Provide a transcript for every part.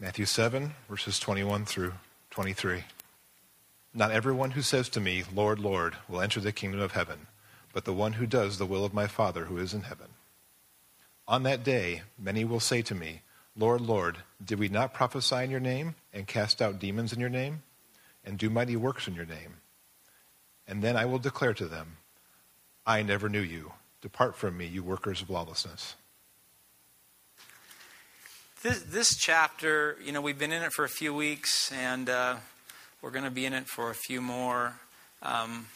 Matthew 7, verses 21 through 23. Not everyone who says to me, Lord, Lord, will enter the kingdom of heaven, but the one who does the will of my Father who is in heaven. On that day, many will say to me, Lord, Lord, did we not prophesy in your name, and cast out demons in your name, and do mighty works in your name? And then I will declare to them, I never knew you. Depart from me, you workers of lawlessness. This, this chapter, you know, we've been in it for a few weeks, and uh, we're going to be in it for a few more. Um,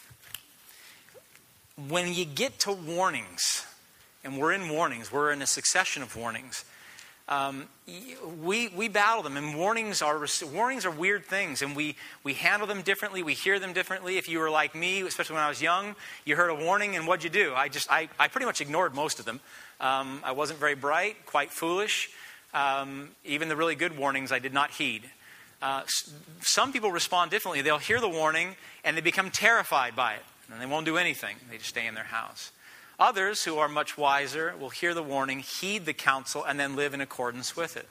when you get to warnings, and we're in warnings, we're in a succession of warnings. Um, we, we battle them, and warnings are warnings are weird things, and we, we handle them differently. We hear them differently. If you were like me, especially when I was young, you heard a warning, and what'd you do? I just I, I pretty much ignored most of them. Um, I wasn't very bright, quite foolish. Um, even the really good warnings I did not heed. Uh, some people respond differently. They'll hear the warning and they become terrified by it, and they won't do anything. They just stay in their house. Others, who are much wiser, will hear the warning, heed the counsel, and then live in accordance with it.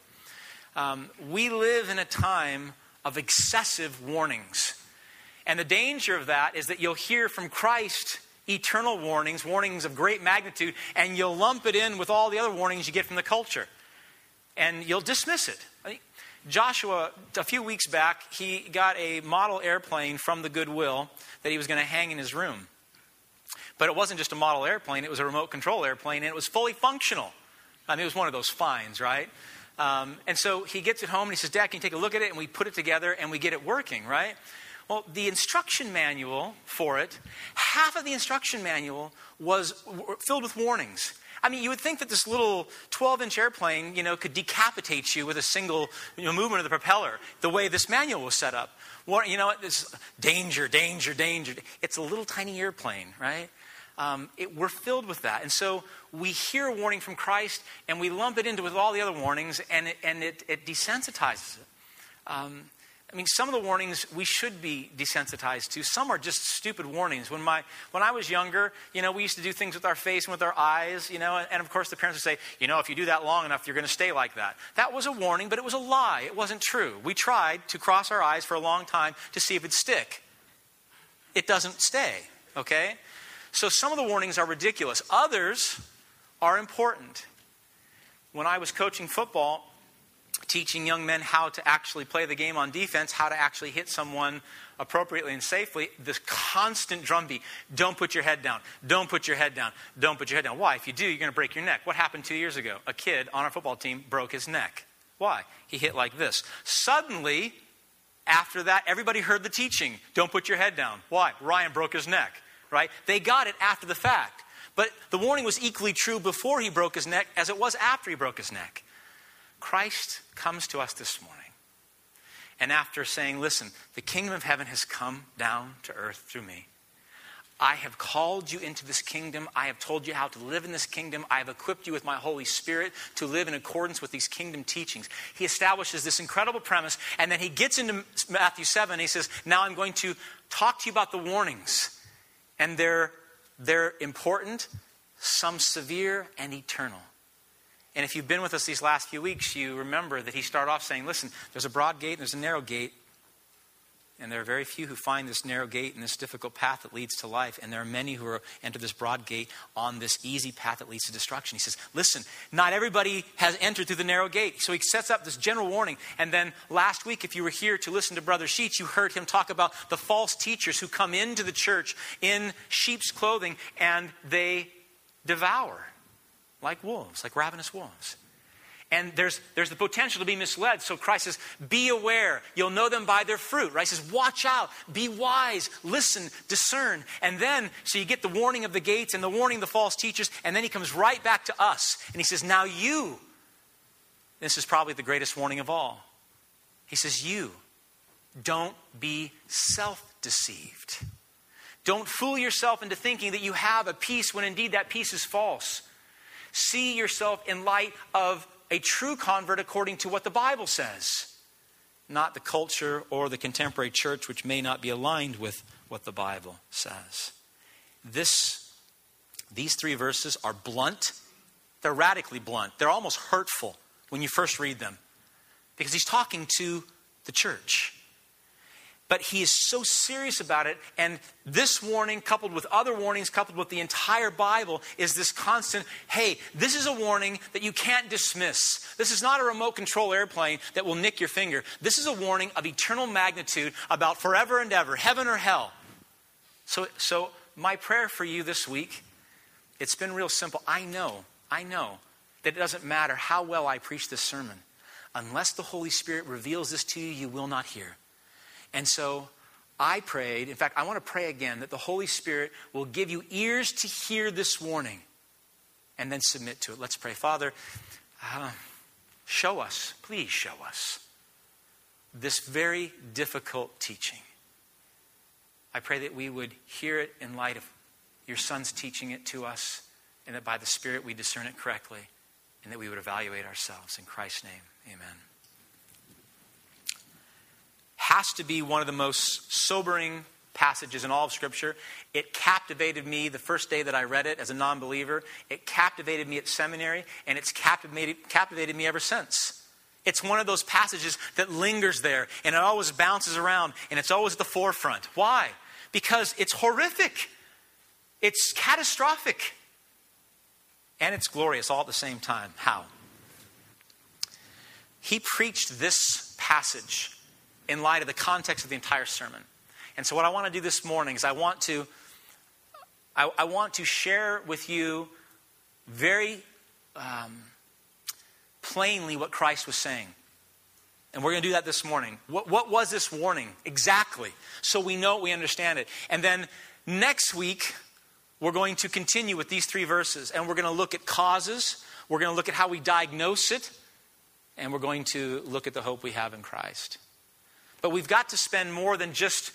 Um, we live in a time of excessive warnings. And the danger of that is that you'll hear from Christ eternal warnings, warnings of great magnitude, and you'll lump it in with all the other warnings you get from the culture and you'll dismiss it. Joshua, a few weeks back, he got a model airplane from the Goodwill that he was going to hang in his room. But it wasn't just a model airplane, it was a remote control airplane, and it was fully functional. I mean, it was one of those finds, right? Um, and so he gets it home and he says, Dad, can you take a look at it? And we put it together and we get it working, right? Well, the instruction manual for it, half of the instruction manual was filled with warnings. I mean, you would think that this little 12 inch airplane, you know, could decapitate you with a single you know, movement of the propeller, the way this manual was set up. You know what? This danger, danger, danger. It's a little tiny airplane, right? Um, it, we're filled with that. And so we hear a warning from Christ and we lump it into with all the other warnings and it, and it, it desensitizes it. Um, I mean, some of the warnings we should be desensitized to. Some are just stupid warnings. When, my, when I was younger, you know, we used to do things with our face and with our eyes, you know, and, and of course the parents would say, you know, if you do that long enough, you're going to stay like that. That was a warning, but it was a lie. It wasn't true. We tried to cross our eyes for a long time to see if it'd stick. It doesn't stay, okay? So some of the warnings are ridiculous. Others are important. When I was coaching football, teaching young men how to actually play the game on defense, how to actually hit someone appropriately and safely, this constant drumbeat don't put your head down, don't put your head down, don't put your head down. Why? If you do, you're going to break your neck. What happened two years ago? A kid on our football team broke his neck. Why? He hit like this. Suddenly, after that, everybody heard the teaching don't put your head down. Why? Ryan broke his neck, right? They got it after the fact. But the warning was equally true before he broke his neck as it was after he broke his neck. Christ comes to us this morning. And after saying, Listen, the kingdom of heaven has come down to earth through me. I have called you into this kingdom. I have told you how to live in this kingdom. I have equipped you with my Holy Spirit to live in accordance with these kingdom teachings. He establishes this incredible premise, and then he gets into Matthew 7. he says, Now I'm going to talk to you about the warnings. And they're, they're important, some severe and eternal. And if you've been with us these last few weeks, you remember that he started off saying, Listen, there's a broad gate and there's a narrow gate. And there are very few who find this narrow gate and this difficult path that leads to life. And there are many who are, enter this broad gate on this easy path that leads to destruction. He says, Listen, not everybody has entered through the narrow gate. So he sets up this general warning. And then last week, if you were here to listen to Brother Sheets, you heard him talk about the false teachers who come into the church in sheep's clothing and they devour like wolves, like ravenous wolves. And there's, there's the potential to be misled. So Christ says, Be aware. You'll know them by their fruit. Right? He says, Watch out. Be wise. Listen. Discern. And then, so you get the warning of the gates and the warning of the false teachers. And then he comes right back to us. And he says, Now you. This is probably the greatest warning of all. He says, You. Don't be self deceived. Don't fool yourself into thinking that you have a peace when indeed that peace is false. See yourself in light of a true convert according to what the Bible says, not the culture or the contemporary church, which may not be aligned with what the Bible says. This, these three verses are blunt, they're radically blunt, they're almost hurtful when you first read them. because he's talking to the church. But he is so serious about it. And this warning, coupled with other warnings, coupled with the entire Bible, is this constant hey, this is a warning that you can't dismiss. This is not a remote control airplane that will nick your finger. This is a warning of eternal magnitude about forever and ever, heaven or hell. So, so my prayer for you this week, it's been real simple. I know, I know that it doesn't matter how well I preach this sermon. Unless the Holy Spirit reveals this to you, you will not hear. And so I prayed, in fact, I want to pray again that the Holy Spirit will give you ears to hear this warning and then submit to it. Let's pray. Father, uh, show us, please show us this very difficult teaching. I pray that we would hear it in light of your Son's teaching it to us, and that by the Spirit we discern it correctly, and that we would evaluate ourselves. In Christ's name, amen has to be one of the most sobering passages in all of Scripture. It captivated me the first day that I read it as a non believer. It captivated me at seminary, and it's captivated, captivated me ever since. It's one of those passages that lingers there, and it always bounces around, and it's always at the forefront. Why? Because it's horrific, it's catastrophic, and it's glorious all at the same time. How? He preached this passage in light of the context of the entire sermon. And so, what I want to do this morning is I want to, I, I want to share with you very um, plainly what Christ was saying. And we're going to do that this morning. What, what was this warning exactly? So we know it, we understand it. And then next week, we're going to continue with these three verses. And we're going to look at causes, we're going to look at how we diagnose it, and we're going to look at the hope we have in Christ. But we've got to spend more than just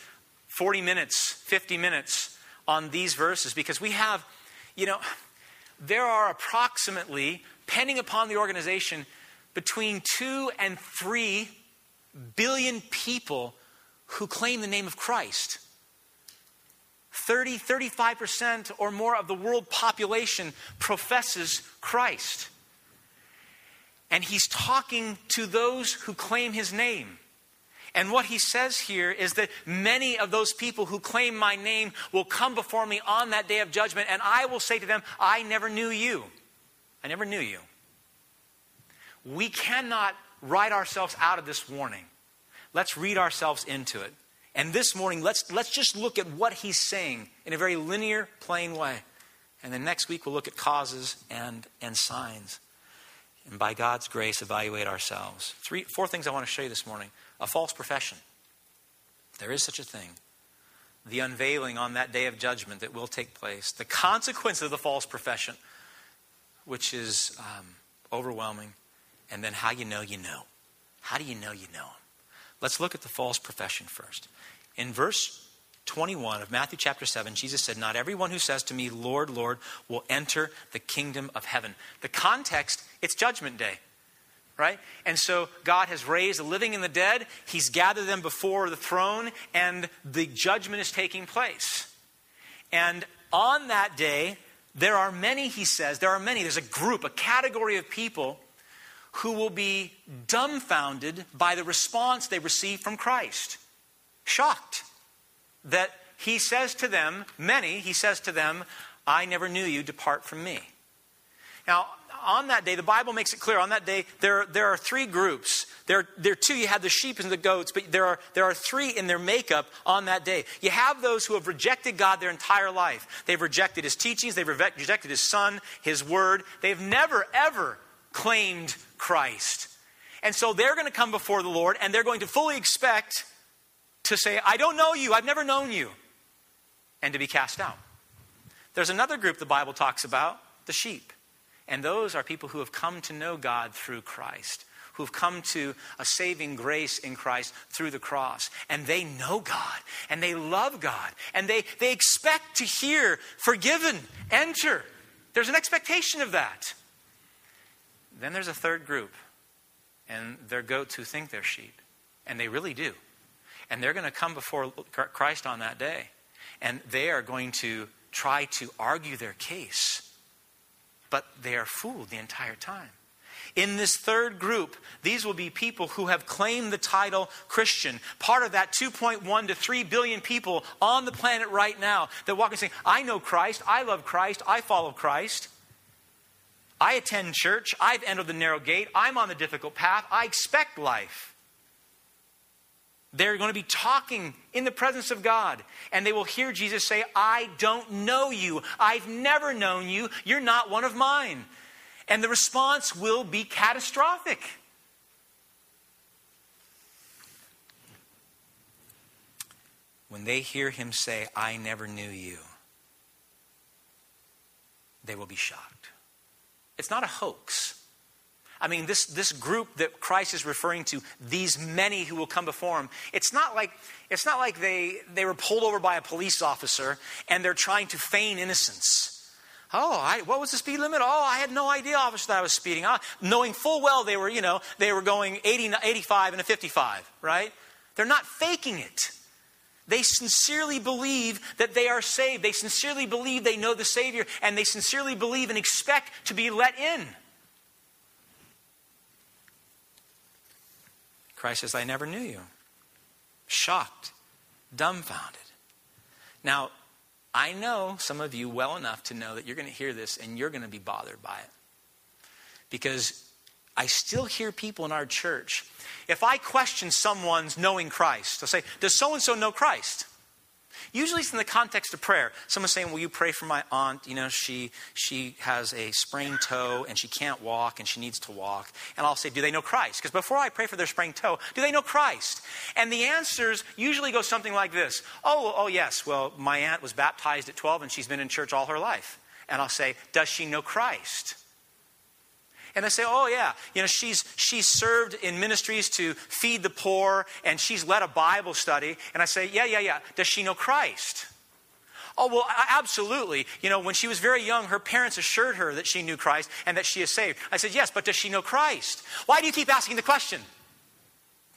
40 minutes, 50 minutes on these verses because we have, you know, there are approximately, pending upon the organization, between two and three billion people who claim the name of Christ. 30, 35% or more of the world population professes Christ. And he's talking to those who claim his name. And what he says here is that many of those people who claim my name will come before me on that day of judgment, and I will say to them, I never knew you. I never knew you. We cannot write ourselves out of this warning. Let's read ourselves into it. And this morning, let's, let's just look at what he's saying in a very linear, plain way. And then next week, we'll look at causes and, and signs. And by God's grace, evaluate ourselves. Three, four things I want to show you this morning a false profession. There is such a thing. The unveiling on that day of judgment that will take place, the consequence of the false profession, which is um, overwhelming, and then how you know you know. How do you know you know him? Let's look at the false profession first. In verse 21 of Matthew chapter 7, Jesus said, Not everyone who says to me, Lord, Lord, will enter the kingdom of heaven. The context, it's judgment day right? And so God has raised the living and the dead. He's gathered them before the throne, and the judgment is taking place. And on that day, there are many, he says, there are many, there's a group, a category of people who will be dumbfounded by the response they receive from Christ. Shocked that he says to them, many, he says to them, I never knew you, depart from me. Now, on that day, the Bible makes it clear on that day, there, there are three groups. There, there are two, you have the sheep and the goats, but there are, there are three in their makeup on that day. You have those who have rejected God their entire life. They've rejected his teachings, they've rejected his son, his word. They've never, ever claimed Christ. And so they're going to come before the Lord and they're going to fully expect to say, I don't know you, I've never known you, and to be cast out. There's another group the Bible talks about the sheep. And those are people who have come to know God through Christ, who have come to a saving grace in Christ through the cross. And they know God, and they love God, and they, they expect to hear, forgiven, enter. There's an expectation of that. Then there's a third group, and they're goats who think they're sheep, and they really do. And they're going to come before Christ on that day, and they are going to try to argue their case but they are fooled the entire time. In this third group, these will be people who have claimed the title Christian, part of that 2.1 to 3 billion people on the planet right now that walk and say, I know Christ, I love Christ, I follow Christ. I attend church, I've entered the narrow gate, I'm on the difficult path, I expect life. They're going to be talking in the presence of God, and they will hear Jesus say, I don't know you. I've never known you. You're not one of mine. And the response will be catastrophic. When they hear him say, I never knew you, they will be shocked. It's not a hoax. I mean, this, this group that Christ is referring to, these many who will come before him, it's not like, it's not like they, they were pulled over by a police officer and they're trying to feign innocence. Oh, I, what was the speed limit? Oh, I had no idea, officer, that I was speeding. Uh, knowing full well they were, you know, they were going 80, 85 and a 55, right? They're not faking it. They sincerely believe that they are saved. They sincerely believe they know the Savior, and they sincerely believe and expect to be let in. Christ says, I never knew you. Shocked, dumbfounded. Now, I know some of you well enough to know that you're going to hear this and you're going to be bothered by it. Because I still hear people in our church. If I question someone's knowing Christ, I'll say, Does so and so know Christ? Usually it's in the context of prayer. Someone's saying, Will you pray for my aunt? You know, she, she has a sprained toe and she can't walk and she needs to walk. And I'll say, Do they know Christ? Because before I pray for their sprained toe, do they know Christ? And the answers usually go something like this Oh, oh, yes. Well, my aunt was baptized at 12 and she's been in church all her life. And I'll say, Does she know Christ? And they say, oh, yeah, you know, she's, she's served in ministries to feed the poor and she's led a Bible study. And I say, yeah, yeah, yeah. Does she know Christ? Oh, well, absolutely. You know, when she was very young, her parents assured her that she knew Christ and that she is saved. I said, yes, but does she know Christ? Why do you keep asking the question?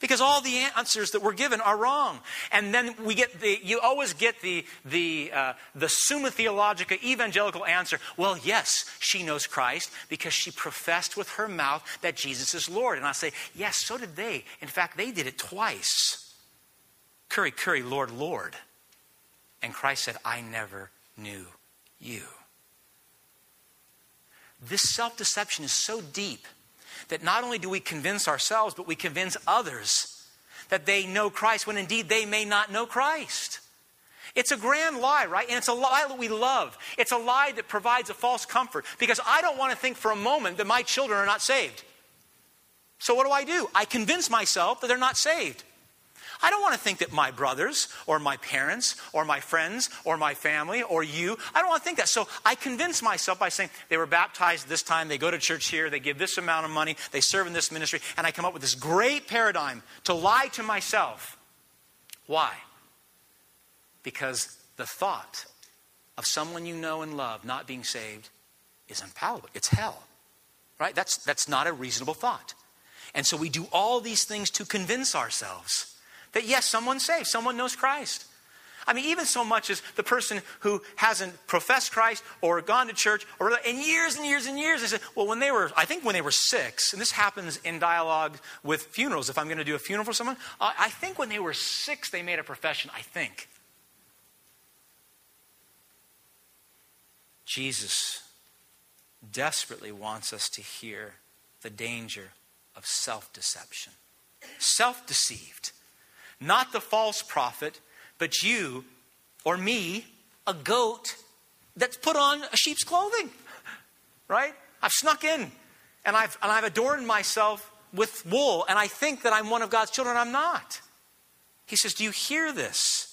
Because all the answers that were given are wrong. And then we get the, you always get the, the, uh, the summa theologica evangelical answer. Well, yes, she knows Christ because she professed with her mouth that Jesus is Lord. And I say, yes, so did they. In fact, they did it twice. Kyrie, Kyrie, Lord, Lord. And Christ said, I never knew you. This self deception is so deep that not only do we convince ourselves, but we convince others that they know Christ when indeed they may not know Christ. It's a grand lie, right? And it's a lie that we love. It's a lie that provides a false comfort because I don't want to think for a moment that my children are not saved. So what do I do? I convince myself that they're not saved. I don't want to think that my brothers or my parents or my friends or my family or you, I don't want to think that. So I convince myself by saying they were baptized this time, they go to church here, they give this amount of money, they serve in this ministry, and I come up with this great paradigm to lie to myself. Why? Because the thought of someone you know and love not being saved is unpalatable. It's hell. Right? That's, that's not a reasonable thought. And so we do all these things to convince ourselves that yes, someone's saved, someone knows Christ. I mean, even so much as the person who hasn't professed Christ or gone to church or in years and years and years, they said, well, when they were, I think when they were six, and this happens in dialogue with funerals, if I'm going to do a funeral for someone, I think when they were six, they made a profession, I think. Jesus desperately wants us to hear the danger of self deception. Self deceived not the false prophet, but you or me, a goat that's put on a sheep's clothing. Right? I've snuck in and I've, and I've adorned myself with wool, and I think that I'm one of God's children. I'm not. He says, Do you hear this?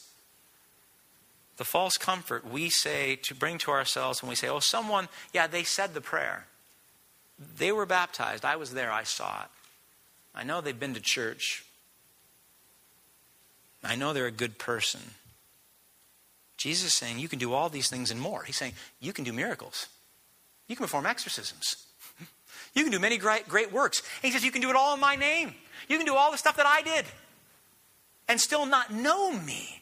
The false comfort we say to bring to ourselves when we say, Oh, someone, yeah, they said the prayer. They were baptized. I was there. I saw it. I know they've been to church. I know they're a good person. Jesus is saying you can do all these things and more. He's saying you can do miracles. You can perform exorcisms. You can do many great, great works. And he says you can do it all in my name. You can do all the stuff that I did and still not know me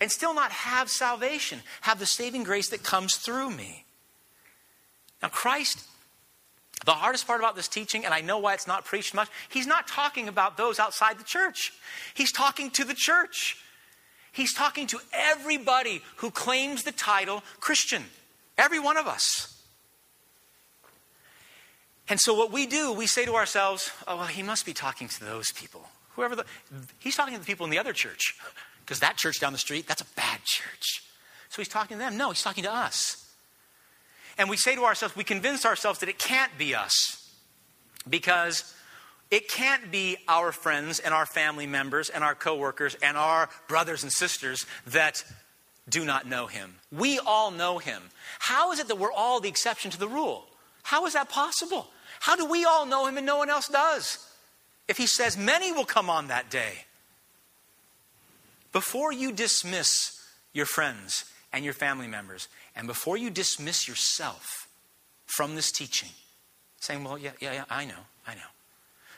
and still not have salvation, have the saving grace that comes through me. Now, Christ The hardest part about this teaching, and I know why it's not preached much, he's not talking about those outside the church. He's talking to the church. He's talking to everybody who claims the title Christian. Every one of us. And so what we do, we say to ourselves, oh, well, he must be talking to those people. Whoever the, he's talking to the people in the other church. Because that church down the street, that's a bad church. So he's talking to them. No, he's talking to us. And we say to ourselves, we convince ourselves that it can't be us. Because it can't be our friends and our family members and our coworkers and our brothers and sisters that do not know him. We all know him. How is it that we're all the exception to the rule? How is that possible? How do we all know him and no one else does? If he says, Many will come on that day. Before you dismiss your friends and your family members, and before you dismiss yourself from this teaching, saying, Well, yeah, yeah, yeah, I know, I know.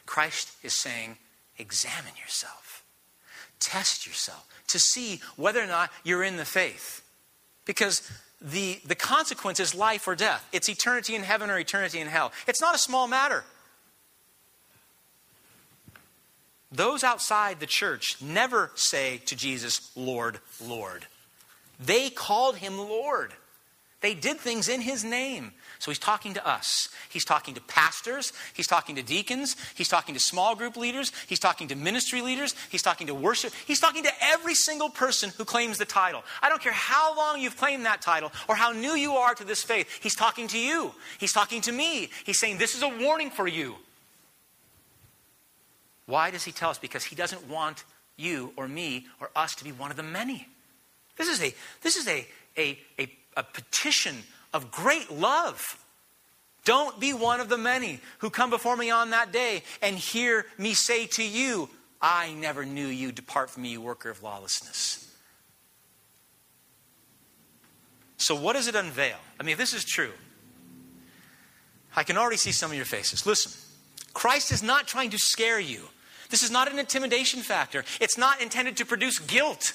Christ is saying, Examine yourself, test yourself to see whether or not you're in the faith. Because the, the consequence is life or death. It's eternity in heaven or eternity in hell. It's not a small matter. Those outside the church never say to Jesus, Lord, Lord. They called him Lord. They did things in his name. So he's talking to us. He's talking to pastors. He's talking to deacons. He's talking to small group leaders. He's talking to ministry leaders. He's talking to worship. He's talking to every single person who claims the title. I don't care how long you've claimed that title or how new you are to this faith. He's talking to you. He's talking to me. He's saying, This is a warning for you. Why does he tell us? Because he doesn't want you or me or us to be one of the many. This is a, this is a, a, a, a petition of great love. Don't be one of the many who come before me on that day and hear me say to you, I never knew you. Depart from me, you worker of lawlessness. So, what does it unveil? I mean, if this is true, I can already see some of your faces. Listen, Christ is not trying to scare you. This is not an intimidation factor. It's not intended to produce guilt.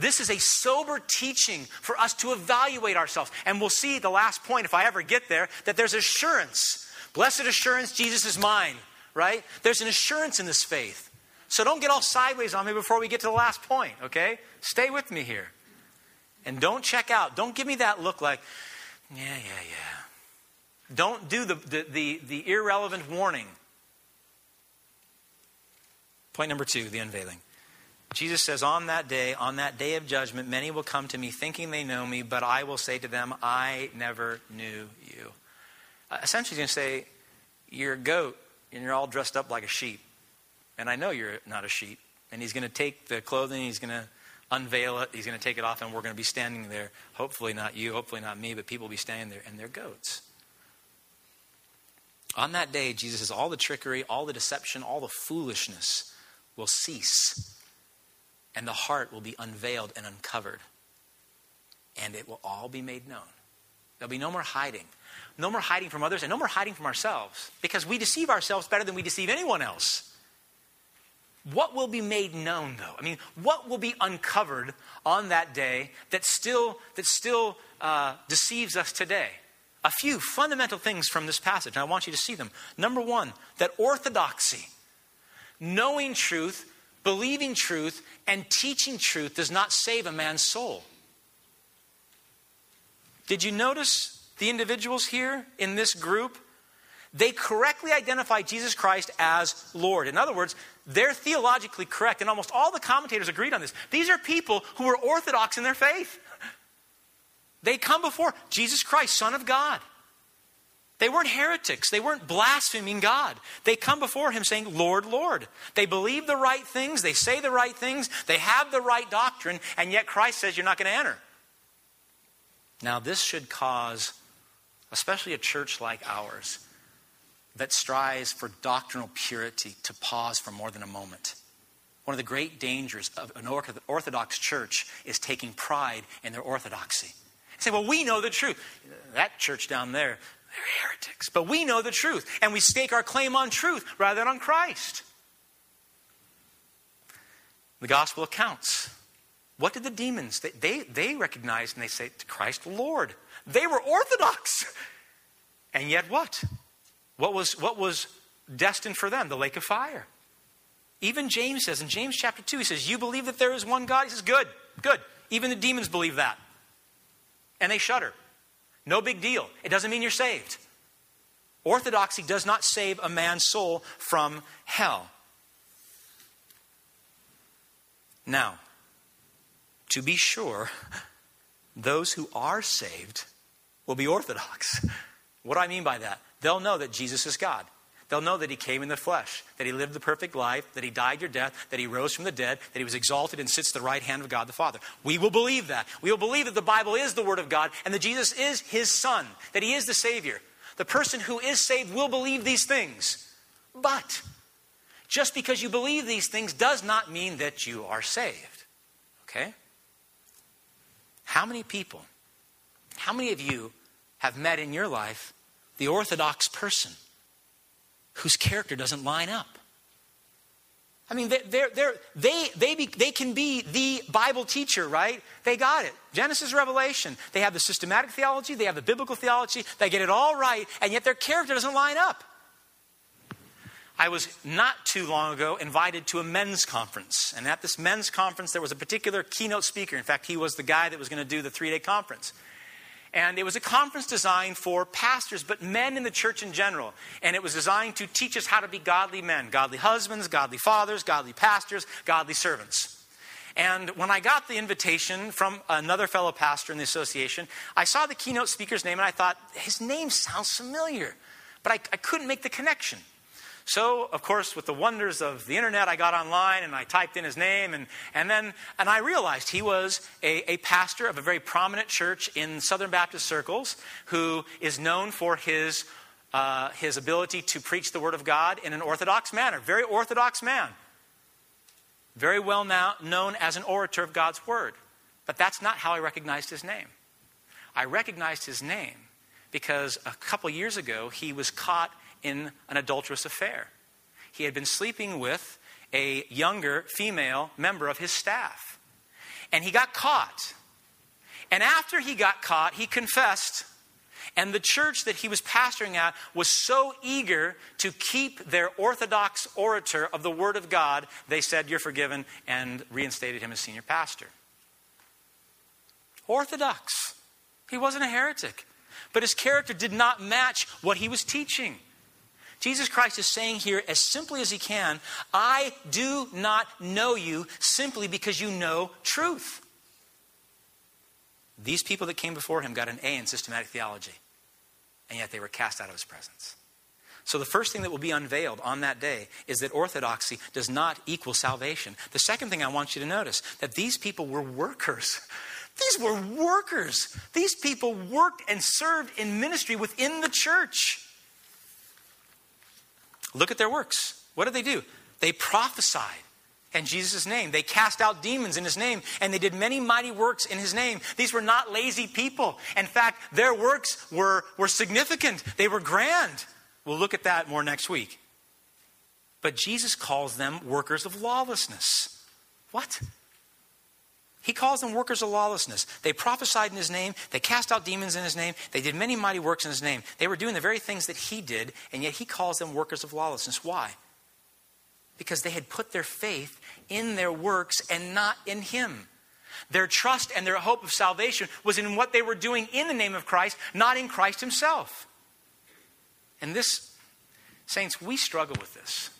This is a sober teaching for us to evaluate ourselves. And we'll see the last point, if I ever get there, that there's assurance. Blessed assurance, Jesus is mine, right? There's an assurance in this faith. So don't get all sideways on me before we get to the last point, okay? Stay with me here. And don't check out. Don't give me that look like, yeah, yeah, yeah. Don't do the, the, the, the irrelevant warning. Point number two the unveiling. Jesus says, On that day, on that day of judgment, many will come to me thinking they know me, but I will say to them, I never knew you. Uh, essentially, he's going to say, You're a goat, and you're all dressed up like a sheep. And I know you're not a sheep. And he's going to take the clothing, he's going to unveil it, he's going to take it off, and we're going to be standing there. Hopefully, not you, hopefully, not me, but people will be standing there, and they're goats. On that day, Jesus says, All the trickery, all the deception, all the foolishness will cease and the heart will be unveiled and uncovered. And it will all be made known. There'll be no more hiding. No more hiding from others and no more hiding from ourselves because we deceive ourselves better than we deceive anyone else. What will be made known though? I mean, what will be uncovered on that day that still, that still uh, deceives us today? A few fundamental things from this passage, and I want you to see them. Number one, that orthodoxy, knowing truth, believing truth, and teaching truth does not save a man's soul. Did you notice the individuals here in this group? They correctly identify Jesus Christ as Lord. In other words, they're theologically correct, and almost all the commentators agreed on this. These are people who are orthodox in their faith. They come before Jesus Christ, Son of God. They weren't heretics. They weren't blaspheming God. They come before Him saying, Lord, Lord. They believe the right things. They say the right things. They have the right doctrine. And yet Christ says, You're not going to enter. Now, this should cause, especially a church like ours, that strives for doctrinal purity, to pause for more than a moment. One of the great dangers of an Orthodox church is taking pride in their orthodoxy. Say, well, we know the truth. That church down there, they're heretics. But we know the truth, and we stake our claim on truth rather than on Christ. The gospel accounts. What did the demons? They, they, they recognized and they say to Christ, Lord. They were orthodox. And yet what? what was, what was destined for them? The lake of fire. Even James says in James chapter 2, he says, You believe that there is one God? He says, Good, good. Even the demons believe that. And they shudder. No big deal. It doesn't mean you're saved. Orthodoxy does not save a man's soul from hell. Now, to be sure, those who are saved will be orthodox. What do I mean by that? They'll know that Jesus is God. They'll know that he came in the flesh, that he lived the perfect life, that he died your death, that he rose from the dead, that he was exalted and sits at the right hand of God the Father. We will believe that. We will believe that the Bible is the Word of God and that Jesus is his Son, that he is the Savior. The person who is saved will believe these things. But just because you believe these things does not mean that you are saved. Okay? How many people, how many of you have met in your life the Orthodox person whose character doesn't line up? I mean, they're, they're, they, they, be, they can be the Bible teacher, right? They got it. Genesis, Revelation. They have the systematic theology, they have the biblical theology, they get it all right, and yet their character doesn't line up. I was not too long ago invited to a men's conference. And at this men's conference, there was a particular keynote speaker. In fact, he was the guy that was going to do the three day conference. And it was a conference designed for pastors, but men in the church in general. And it was designed to teach us how to be godly men godly husbands, godly fathers, godly pastors, godly servants. And when I got the invitation from another fellow pastor in the association, I saw the keynote speaker's name and I thought, his name sounds familiar, but I, I couldn't make the connection. So, of course, with the wonders of the internet, I got online and I typed in his name, and, and then and I realized he was a, a pastor of a very prominent church in Southern Baptist circles who is known for his, uh, his ability to preach the Word of God in an orthodox manner. Very orthodox man. Very well now, known as an orator of God's Word. But that's not how I recognized his name. I recognized his name because a couple years ago he was caught in an adulterous affair. He had been sleeping with a younger female member of his staff. And he got caught. And after he got caught, he confessed. And the church that he was pastoring at was so eager to keep their orthodox orator of the Word of God, they said, You're forgiven, and reinstated him as senior pastor. Orthodox. He wasn't a heretic. But his character did not match what he was teaching. Jesus Christ is saying here, as simply as he can, I do not know you simply because you know truth. These people that came before him got an A in systematic theology, and yet they were cast out of his presence. So, the first thing that will be unveiled on that day is that orthodoxy does not equal salvation. The second thing I want you to notice that these people were workers. These were workers. These people worked and served in ministry within the church. Look at their works. What did they do? They prophesied in Jesus' name. They cast out demons in his name, and they did many mighty works in his name. These were not lazy people. In fact, their works were, were significant, they were grand. We'll look at that more next week. But Jesus calls them workers of lawlessness. What? He calls them workers of lawlessness. They prophesied in his name, they cast out demons in his name, they did many mighty works in his name. They were doing the very things that he did, and yet he calls them workers of lawlessness. Why? Because they had put their faith in their works and not in him. Their trust and their hope of salvation was in what they were doing in the name of Christ, not in Christ himself. And this, saints, we struggle with this.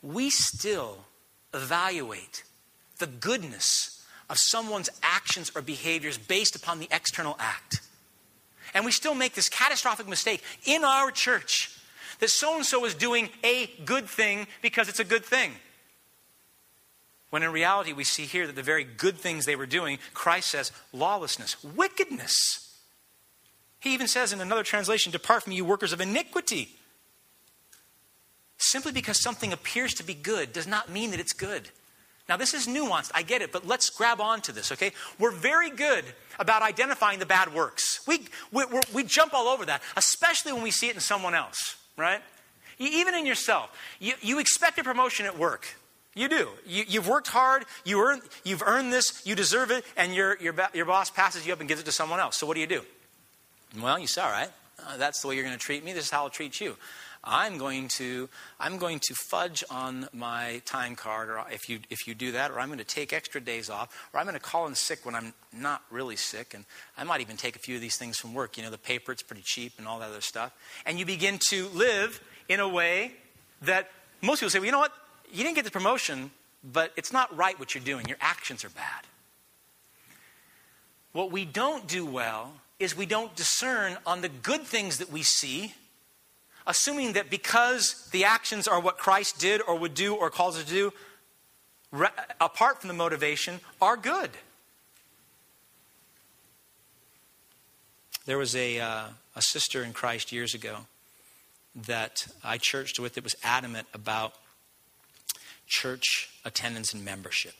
We still evaluate the goodness of someone's actions or behaviors based upon the external act. And we still make this catastrophic mistake in our church that so and so is doing a good thing because it's a good thing. When in reality, we see here that the very good things they were doing, Christ says, lawlessness, wickedness. He even says in another translation, Depart from you, workers of iniquity. Simply because something appears to be good does not mean that it's good. Now, this is nuanced, I get it, but let's grab on to this, okay? We're very good about identifying the bad works. We, we, we jump all over that, especially when we see it in someone else, right? even in yourself. You, you expect a promotion at work. You do. You, have worked hard, you earn, you've earned this, you deserve it, and your, your, your boss passes you up and gives it to someone else. So what do you do? Well, you say, all right, uh, that's the way you're going to treat me. This is how I'll treat you. I'm going to I'm going to fudge on my time card, or if you if you do that, or I'm going to take extra days off, or I'm going to call in sick when I'm not really sick, and I might even take a few of these things from work. You know, the paper it's pretty cheap and all that other stuff, and you begin to live in a way that most people say, well, you know what, you didn't get the promotion, but it's not right what you're doing. Your actions are bad. What we don't do well is we don't discern on the good things that we see assuming that because the actions are what Christ did or would do or calls us to do, re- apart from the motivation, are good. There was a, uh, a sister in Christ years ago that I churched with that was adamant about church attendance and membership.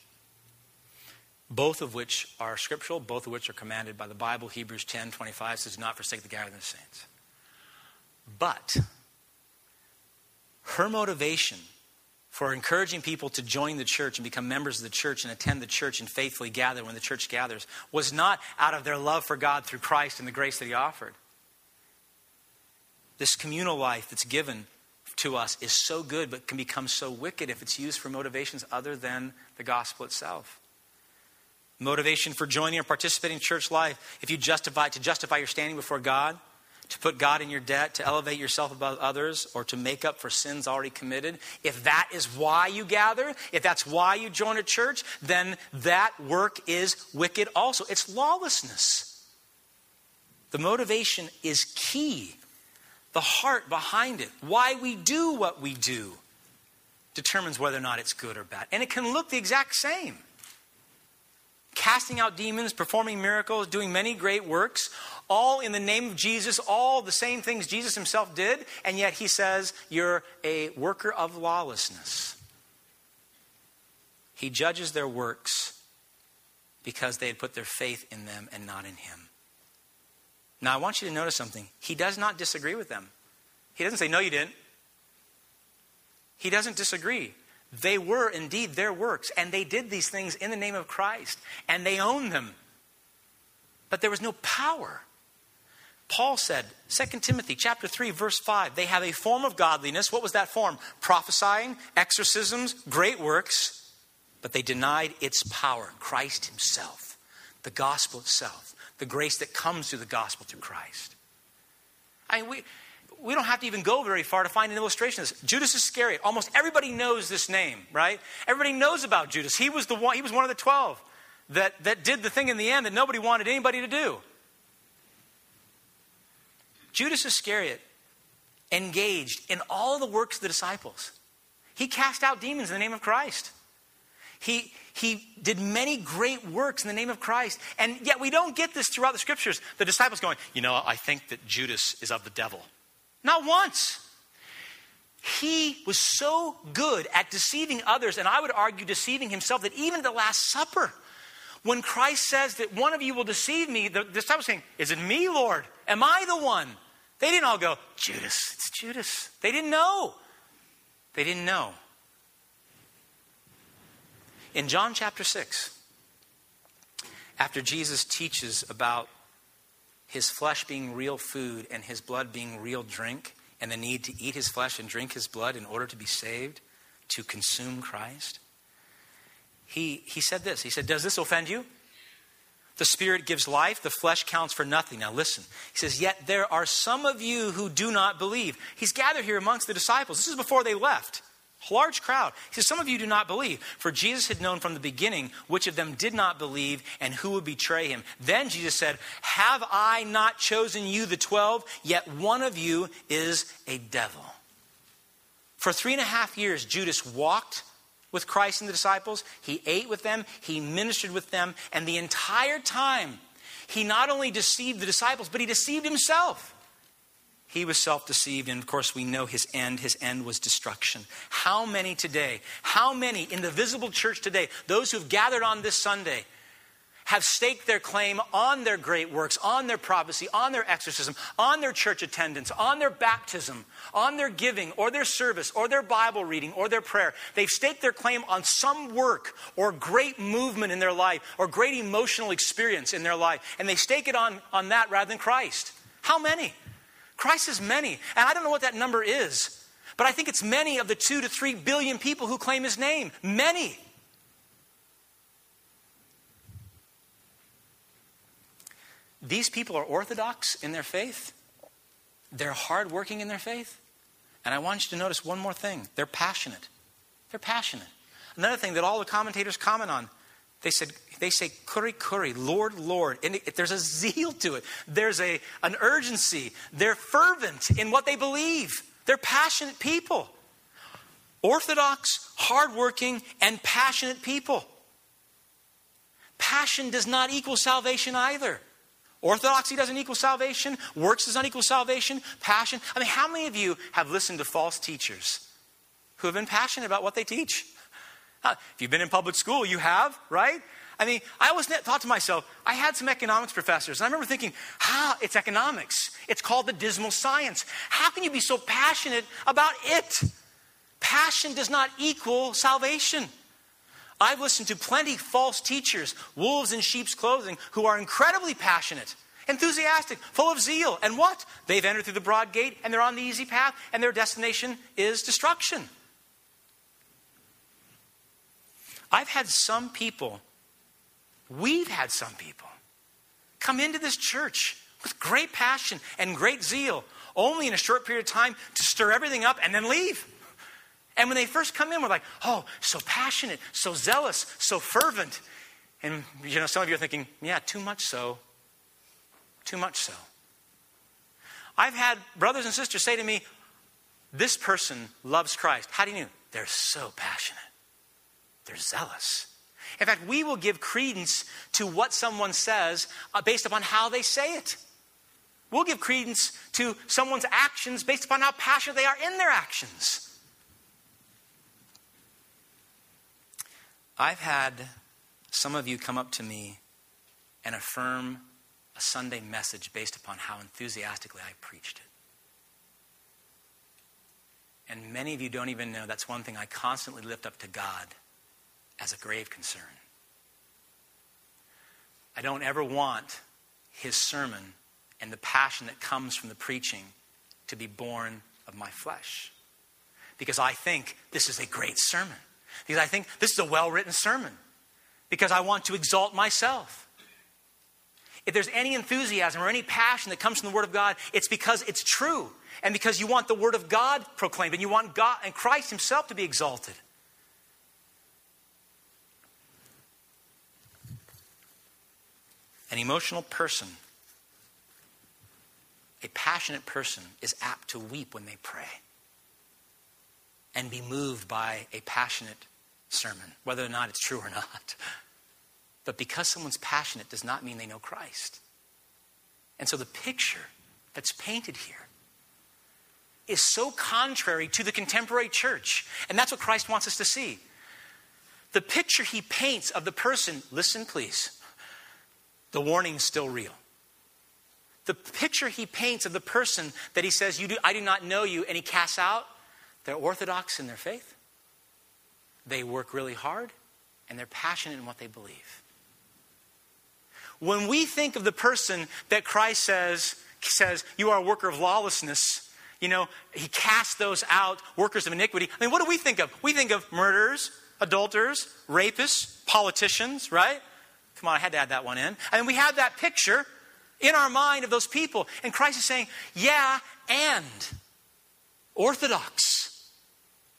Both of which are scriptural, both of which are commanded by the Bible. Hebrews 10 25 says, not forsake the gathering of the saints. But her motivation for encouraging people to join the church and become members of the church and attend the church and faithfully gather when the church gathers was not out of their love for God through Christ and the grace that He offered. This communal life that's given to us is so good but can become so wicked if it's used for motivations other than the gospel itself. Motivation for joining or participating in church life, if you justify to justify your standing before God, to put God in your debt, to elevate yourself above others, or to make up for sins already committed, if that is why you gather, if that's why you join a church, then that work is wicked also. It's lawlessness. The motivation is key. The heart behind it, why we do what we do, determines whether or not it's good or bad. And it can look the exact same casting out demons, performing miracles, doing many great works, all in the name of Jesus, all the same things Jesus himself did, and yet he says, You're a worker of lawlessness. He judges their works because they had put their faith in them and not in him. Now, I want you to notice something. He does not disagree with them. He doesn't say, No, you didn't. He doesn't disagree. They were indeed their works, and they did these things in the name of Christ, and they own them. But there was no power. Paul said, 2 Timothy chapter 3 verse 5, they have a form of godliness. What was that form? Prophesying, exorcisms, great works, but they denied its power, Christ himself, the gospel itself, the grace that comes through the gospel through Christ. I mean, we, we don't have to even go very far to find an illustration of this. Judas Iscariot. Almost everybody knows this name, right? Everybody knows about Judas. He was the one, he was one of the twelve that, that did the thing in the end that nobody wanted anybody to do. Judas Iscariot engaged in all the works of the disciples. He cast out demons in the name of Christ. He, he did many great works in the name of Christ. And yet we don't get this throughout the scriptures. The disciples going, you know, I think that Judas is of the devil. Not once. He was so good at deceiving others, and I would argue deceiving himself, that even at the Last Supper, when Christ says that one of you will deceive me, the disciples saying, Is it me, Lord? Am I the one? They didn't all go, Judas, it's Judas. They didn't know. They didn't know. In John chapter 6, after Jesus teaches about his flesh being real food and his blood being real drink, and the need to eat his flesh and drink his blood in order to be saved, to consume Christ, he, he said this. He said, Does this offend you? The Spirit gives life, the flesh counts for nothing. Now listen. He says, Yet there are some of you who do not believe. He's gathered here amongst the disciples. This is before they left large crowd. He says, Some of you do not believe. For Jesus had known from the beginning which of them did not believe and who would betray him. Then Jesus said, Have I not chosen you, the twelve? Yet one of you is a devil. For three and a half years, Judas walked with Christ and the disciples. He ate with them, he ministered with them, and the entire time, he not only deceived the disciples, but he deceived himself. He was self deceived, and of course, we know his end. His end was destruction. How many today, how many in the visible church today, those who've gathered on this Sunday, have staked their claim on their great works, on their prophecy, on their exorcism, on their church attendance, on their baptism, on their giving, or their service, or their Bible reading, or their prayer. They've staked their claim on some work or great movement in their life or great emotional experience in their life, and they stake it on, on that rather than Christ. How many? Christ is many. And I don't know what that number is, but I think it's many of the two to three billion people who claim his name. Many. These people are orthodox in their faith. They're hardworking in their faith. And I want you to notice one more thing they're passionate. They're passionate. Another thing that all the commentators comment on they said they say Kyrie Kyrie lord lord and it, there's a zeal to it there's a an urgency they're fervent in what they believe they're passionate people orthodox hardworking and passionate people passion does not equal salvation either Orthodoxy doesn't equal salvation. Works does not equal salvation. Passion. I mean, how many of you have listened to false teachers who have been passionate about what they teach? If you've been in public school, you have, right? I mean, I always thought to myself, I had some economics professors, and I remember thinking, how? It's economics. It's called the dismal science. How can you be so passionate about it? Passion does not equal salvation. I've listened to plenty false teachers, wolves in sheep's clothing, who are incredibly passionate, enthusiastic, full of zeal. And what? They've entered through the broad gate and they're on the easy path, and their destination is destruction. I've had some people, we've had some people, come into this church with great passion and great zeal, only in a short period of time to stir everything up and then leave. And when they first come in, we're like, oh, so passionate, so zealous, so fervent. And, you know, some of you are thinking, yeah, too much so. Too much so. I've had brothers and sisters say to me, this person loves Christ. How do you know? They're so passionate, they're zealous. In fact, we will give credence to what someone says uh, based upon how they say it. We'll give credence to someone's actions based upon how passionate they are in their actions. I've had some of you come up to me and affirm a Sunday message based upon how enthusiastically I preached it. And many of you don't even know that's one thing I constantly lift up to God as a grave concern. I don't ever want his sermon and the passion that comes from the preaching to be born of my flesh. Because I think this is a great sermon. Because I think this is a well written sermon. Because I want to exalt myself. If there's any enthusiasm or any passion that comes from the Word of God, it's because it's true. And because you want the Word of God proclaimed and you want God and Christ Himself to be exalted. An emotional person, a passionate person, is apt to weep when they pray and be moved by a passionate sermon, whether or not it's true or not. But because someone's passionate does not mean they know Christ. And so the picture that's painted here is so contrary to the contemporary church. And that's what Christ wants us to see. The picture he paints of the person, listen please, the warning's still real. The picture he paints of the person that he says, you do, I do not know you, and he casts out, they're orthodox in their faith. They work really hard and they're passionate in what they believe. When we think of the person that Christ says, says, You are a worker of lawlessness, you know, he casts those out, workers of iniquity. I mean, what do we think of? We think of murderers, adulterers, rapists, politicians, right? Come on, I had to add that one in. And we have that picture in our mind of those people. And Christ is saying, Yeah, and orthodox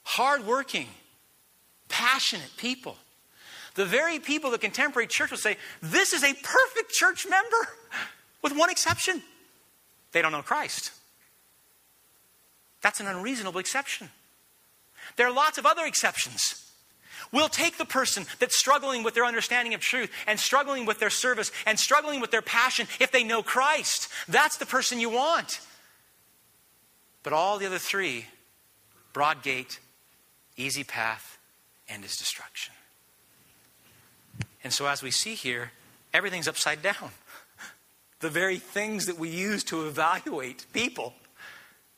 hardworking, passionate people. The very people the contemporary church will say, This is a perfect church member, with one exception they don't know Christ. That's an unreasonable exception. There are lots of other exceptions. We'll take the person that's struggling with their understanding of truth and struggling with their service and struggling with their passion if they know Christ. That's the person you want. But all the other three, broad gate, easy path, and is destruction. And so, as we see here, everything's upside down. The very things that we use to evaluate people.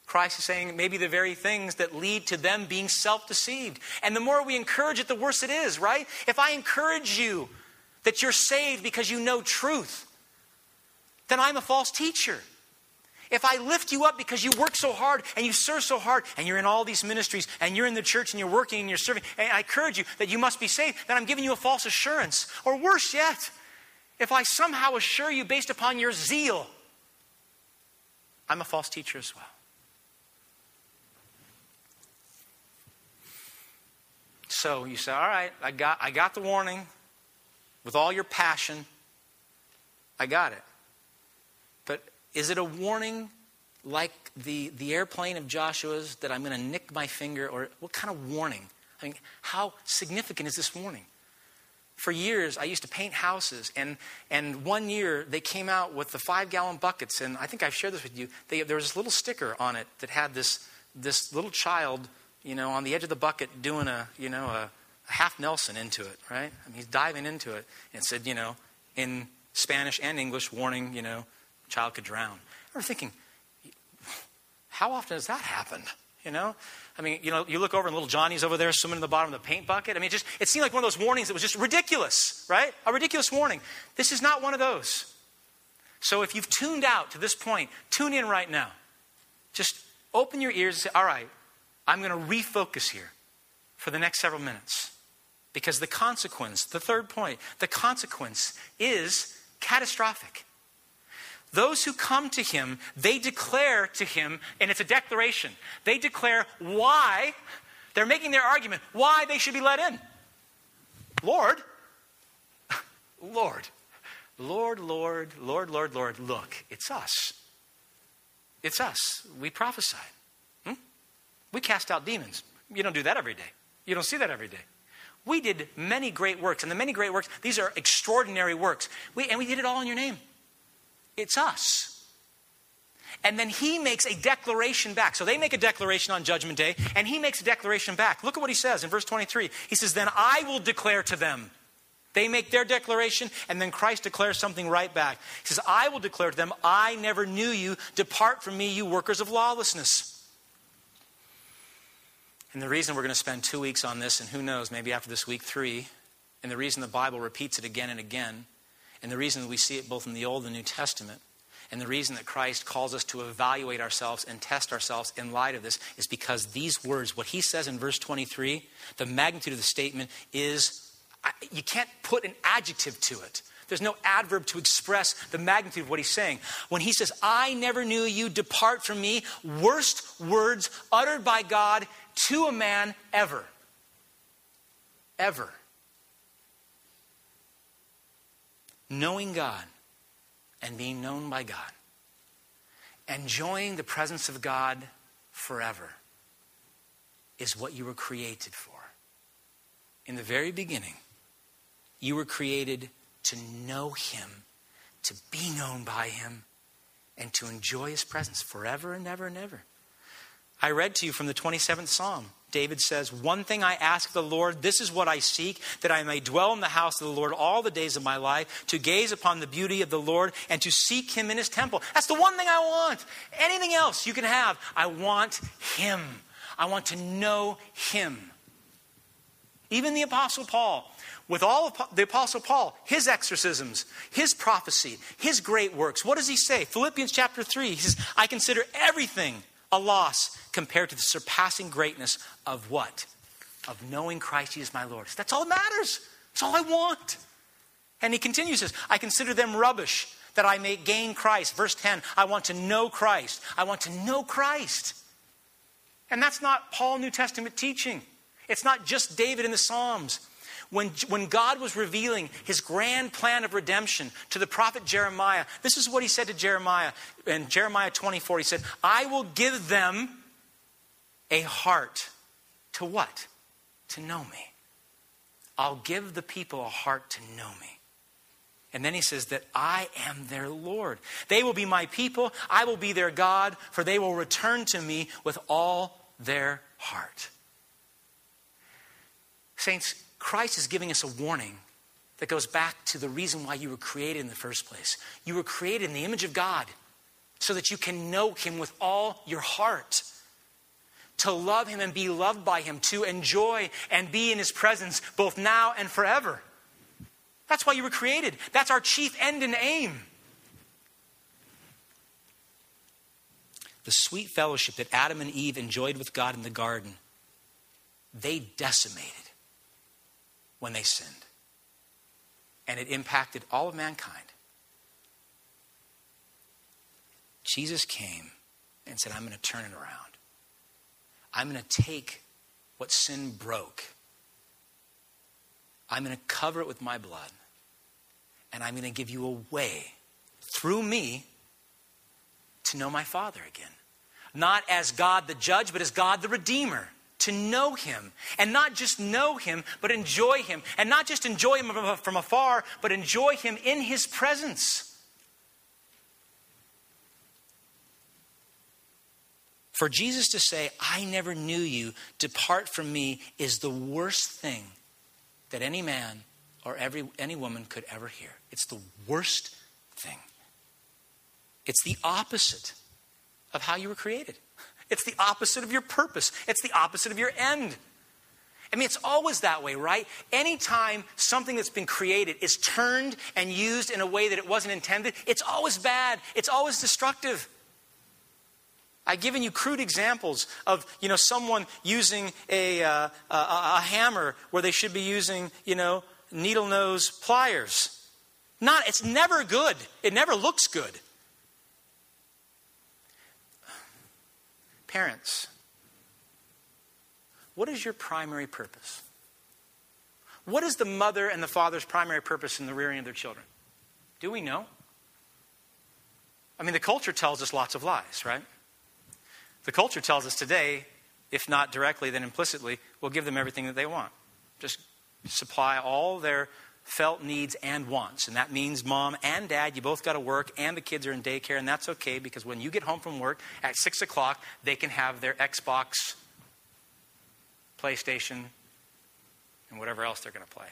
Christ is saying maybe the very things that lead to them being self deceived. And the more we encourage it, the worse it is, right? If I encourage you that you're saved because you know truth, then I'm a false teacher. If I lift you up because you work so hard and you serve so hard and you're in all these ministries and you're in the church and you're working and you're serving, and I encourage you that you must be saved, then I'm giving you a false assurance. Or worse yet, if I somehow assure you based upon your zeal, I'm a false teacher as well. So you say, all right, I got, I got the warning with all your passion. I got it. But is it a warning like the, the airplane of Joshua's that I'm going to nick my finger? Or what kind of warning? I mean, how significant is this warning? For years, I used to paint houses, and, and one year they came out with the five gallon buckets, and I think I've shared this with you. They, there was this little sticker on it that had this, this little child, you know, on the edge of the bucket doing a, you know, a, a half Nelson into it, right? I mean, he's diving into it, and said, you know, in Spanish and English, warning, you know, child could drown. I remember thinking, how often does that happen? You know? I mean, you know, you look over and little Johnny's over there swimming in the bottom of the paint bucket. I mean, it just it seemed like one of those warnings that was just ridiculous, right? A ridiculous warning. This is not one of those. So if you've tuned out to this point, tune in right now. Just open your ears and say, all right, I'm going to refocus here for the next several minutes. Because the consequence, the third point, the consequence is catastrophic. Those who come to him, they declare to him, and it's a declaration. They declare why, they're making their argument, why they should be let in. Lord, Lord, Lord, Lord, Lord, Lord, Lord, look, it's us. It's us. We prophesied. We cast out demons. You don't do that every day. You don't see that every day. We did many great works, and the many great works, these are extraordinary works. We, and we did it all in your name. It's us. And then he makes a declaration back. So they make a declaration on Judgment Day, and he makes a declaration back. Look at what he says in verse 23. He says, Then I will declare to them. They make their declaration, and then Christ declares something right back. He says, I will declare to them, I never knew you. Depart from me, you workers of lawlessness. And the reason we're going to spend two weeks on this, and who knows, maybe after this week, three, and the reason the Bible repeats it again and again, and the reason we see it both in the Old and New Testament, and the reason that Christ calls us to evaluate ourselves and test ourselves in light of this is because these words, what he says in verse 23, the magnitude of the statement is you can't put an adjective to it. There's no adverb to express the magnitude of what he's saying. When he says, I never knew you, depart from me, worst words uttered by God to a man ever. Ever. Knowing God and being known by God, enjoying the presence of God forever is what you were created for. In the very beginning, you were created to know Him, to be known by Him, and to enjoy His presence forever and ever and ever. I read to you from the 27th Psalm. David says, One thing I ask the Lord, this is what I seek, that I may dwell in the house of the Lord all the days of my life, to gaze upon the beauty of the Lord and to seek him in his temple. That's the one thing I want. Anything else you can have, I want him. I want to know him. Even the Apostle Paul, with all of the Apostle Paul, his exorcisms, his prophecy, his great works, what does he say? Philippians chapter 3, he says, I consider everything a loss compared to the surpassing greatness of what? Of knowing Christ Jesus my Lord. That's all that matters. That's all I want. And he continues this I consider them rubbish that I may gain Christ. Verse 10 I want to know Christ. I want to know Christ. And that's not Paul New Testament teaching. It's not just David in the Psalms. When, when God was revealing his grand plan of redemption to the prophet Jeremiah, this is what he said to Jeremiah in Jeremiah 24. He said, I will give them a heart to what? To know me. I'll give the people a heart to know me. And then he says that I am their Lord. They will be my people. I will be their God, for they will return to me with all their heart. Saints, Christ is giving us a warning that goes back to the reason why you were created in the first place. You were created in the image of God so that you can know Him with all your heart, to love Him and be loved by Him, to enjoy and be in His presence both now and forever. That's why you were created. That's our chief end and aim. the sweet fellowship that Adam and Eve enjoyed with God in the garden, they decimated when they sinned. And it impacted all of mankind. Jesus came and said, I'm going to turn it around. I'm going to take what sin broke, I'm going to cover it with my blood, and I'm going to give you a way through me to know my Father again. Not as God the judge, but as God the Redeemer. To know Him. And not just know Him, but enjoy Him. And not just enjoy Him from afar, but enjoy Him in His presence. For Jesus to say, I never knew you, depart from me, is the worst thing that any man or every, any woman could ever hear. It's the worst thing. It's the opposite of how you were created, it's the opposite of your purpose, it's the opposite of your end. I mean, it's always that way, right? Anytime something that's been created is turned and used in a way that it wasn't intended, it's always bad, it's always destructive. I've given you crude examples of, you know, someone using a, uh, a, a, hammer where they should be using, you know, needle nose pliers. Not, it's never good. It never looks good. Parents, what is your primary purpose? What is the mother and the father's primary purpose in the rearing of their children? Do we know? I mean, the culture tells us lots of lies, right? The culture tells us today, if not directly, then implicitly, we'll give them everything that they want. Just supply all their felt needs and wants. And that means mom and dad, you both got to work, and the kids are in daycare, and that's okay because when you get home from work at 6 o'clock, they can have their Xbox, PlayStation, and whatever else they're going to play.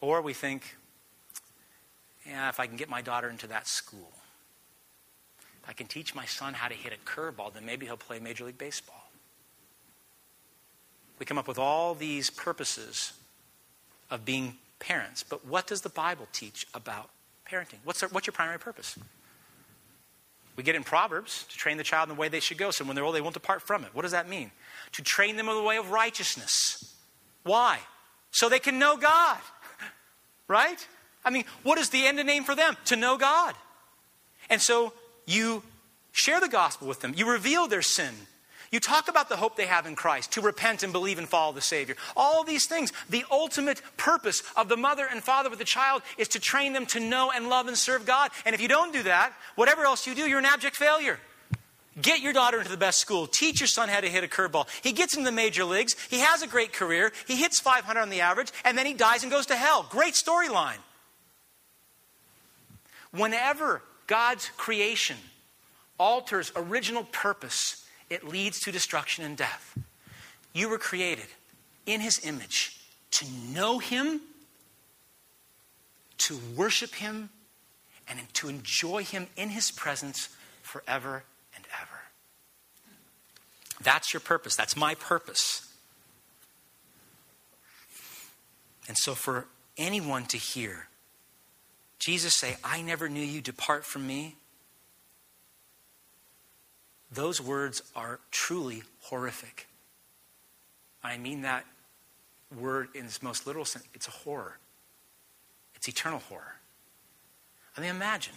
Or we think, yeah, if I can get my daughter into that school, I can teach my son how to hit a curveball, then maybe he'll play Major League Baseball. We come up with all these purposes of being parents. But what does the Bible teach about parenting? What's, what's your primary purpose? We get in Proverbs to train the child in the way they should go, so when they're old, they won't depart from it. What does that mean? To train them in the way of righteousness. Why? So they can know God. Right? I mean, what is the end and aim for them? To know God. And so you share the gospel with them, you reveal their sin. You talk about the hope they have in Christ, to repent and believe and follow the Savior. All these things, the ultimate purpose of the mother and father with the child is to train them to know and love and serve God. And if you don't do that, whatever else you do, you're an abject failure. Get your daughter into the best school. Teach your son how to hit a curveball. He gets into the major leagues. He has a great career. He hits 500 on the average, and then he dies and goes to hell. Great storyline. Whenever God's creation alters original purpose, it leads to destruction and death. You were created in His image to know Him, to worship Him, and to enjoy Him in His presence forever and ever. That's your purpose. That's my purpose. And so, for anyone to hear Jesus say, I never knew you, depart from me, those words are truly horrific. I mean that word in its most literal sense. It's a horror, it's eternal horror. I mean, imagine,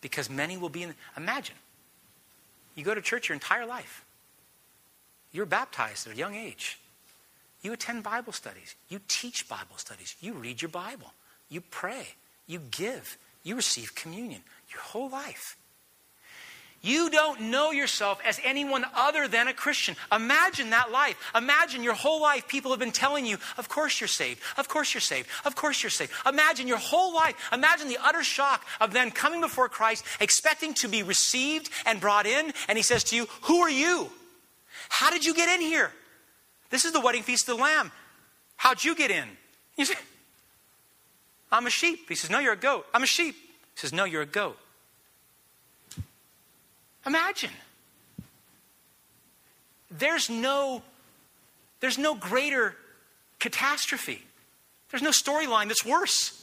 because many will be in. Imagine, you go to church your entire life, you're baptized at a young age, you attend Bible studies, you teach Bible studies, you read your Bible, you pray, you give, you receive communion your whole life. You don't know yourself as anyone other than a Christian. Imagine that life. Imagine your whole life people have been telling you, of course you're saved. Of course you're saved. Of course you're saved. Imagine your whole life. Imagine the utter shock of then coming before Christ, expecting to be received and brought in. And he says to you, Who are you? How did you get in here? This is the wedding feast of the Lamb. How'd you get in? You say, I'm a sheep. He says, No, you're a goat. I'm a sheep. He says, No, you're a goat. Imagine. There's no, there's no greater catastrophe. There's no storyline that's worse.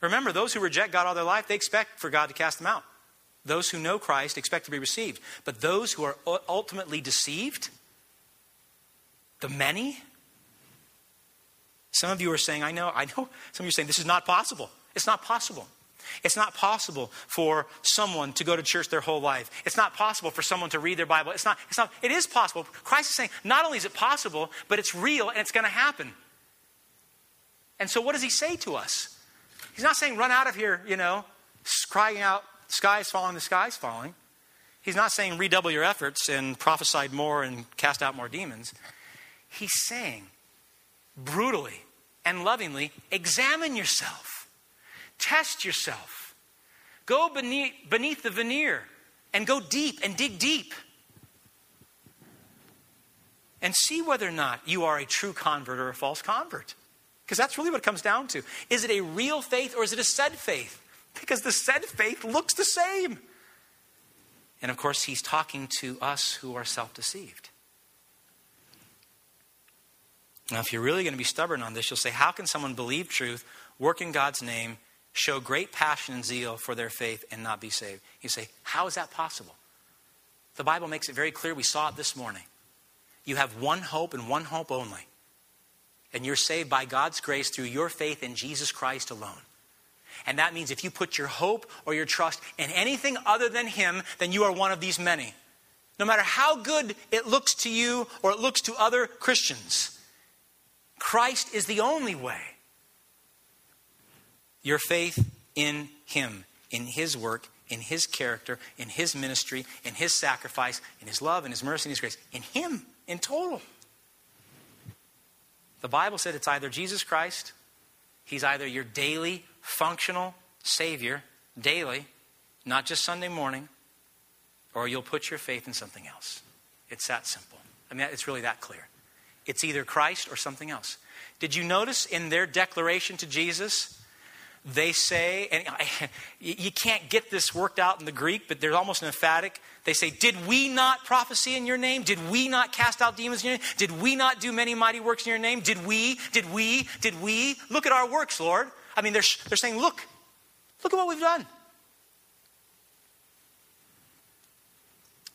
Remember, those who reject God all their life, they expect for God to cast them out. Those who know Christ expect to be received. But those who are ultimately deceived, the many, some of you are saying, I know, I know. Some of you are saying, this is not possible. It's not possible. It's not possible for someone to go to church their whole life. It's not possible for someone to read their Bible. It's not, it's not, it is possible. Christ is saying, not only is it possible, but it's real and it's going to happen. And so, what does he say to us? He's not saying, run out of here, you know, crying out, sky is falling, the sky is falling. He's not saying, redouble your efforts and prophesy more and cast out more demons. He's saying, brutally and lovingly, examine yourself, test yourself, go beneath, beneath the veneer and go deep and dig deep. And see whether or not you are a true convert or a false convert. Because that's really what it comes down to. Is it a real faith or is it a said faith? Because the said faith looks the same. And of course, he's talking to us who are self deceived. Now, if you're really going to be stubborn on this, you'll say, How can someone believe truth, work in God's name, show great passion and zeal for their faith, and not be saved? You say, How is that possible? The Bible makes it very clear. We saw it this morning. You have one hope and one hope only. And you're saved by God's grace through your faith in Jesus Christ alone. And that means if you put your hope or your trust in anything other than Him, then you are one of these many. No matter how good it looks to you or it looks to other Christians, Christ is the only way. Your faith in Him, in His work, in His character, in His ministry, in His sacrifice, in His love, in His mercy, in His grace, in Him in total. The Bible said it's either Jesus Christ, He's either your daily, functional Savior, daily, not just Sunday morning, or you'll put your faith in something else. It's that simple. I mean, it's really that clear. It's either Christ or something else. Did you notice in their declaration to Jesus, they say, and you can't get this worked out in the Greek, but there's almost an emphatic. They say, Did we not prophesy in your name? Did we not cast out demons in your name? Did we not do many mighty works in your name? Did we? Did we? Did we? Look at our works, Lord. I mean, they're, they're saying, Look, look at what we've done.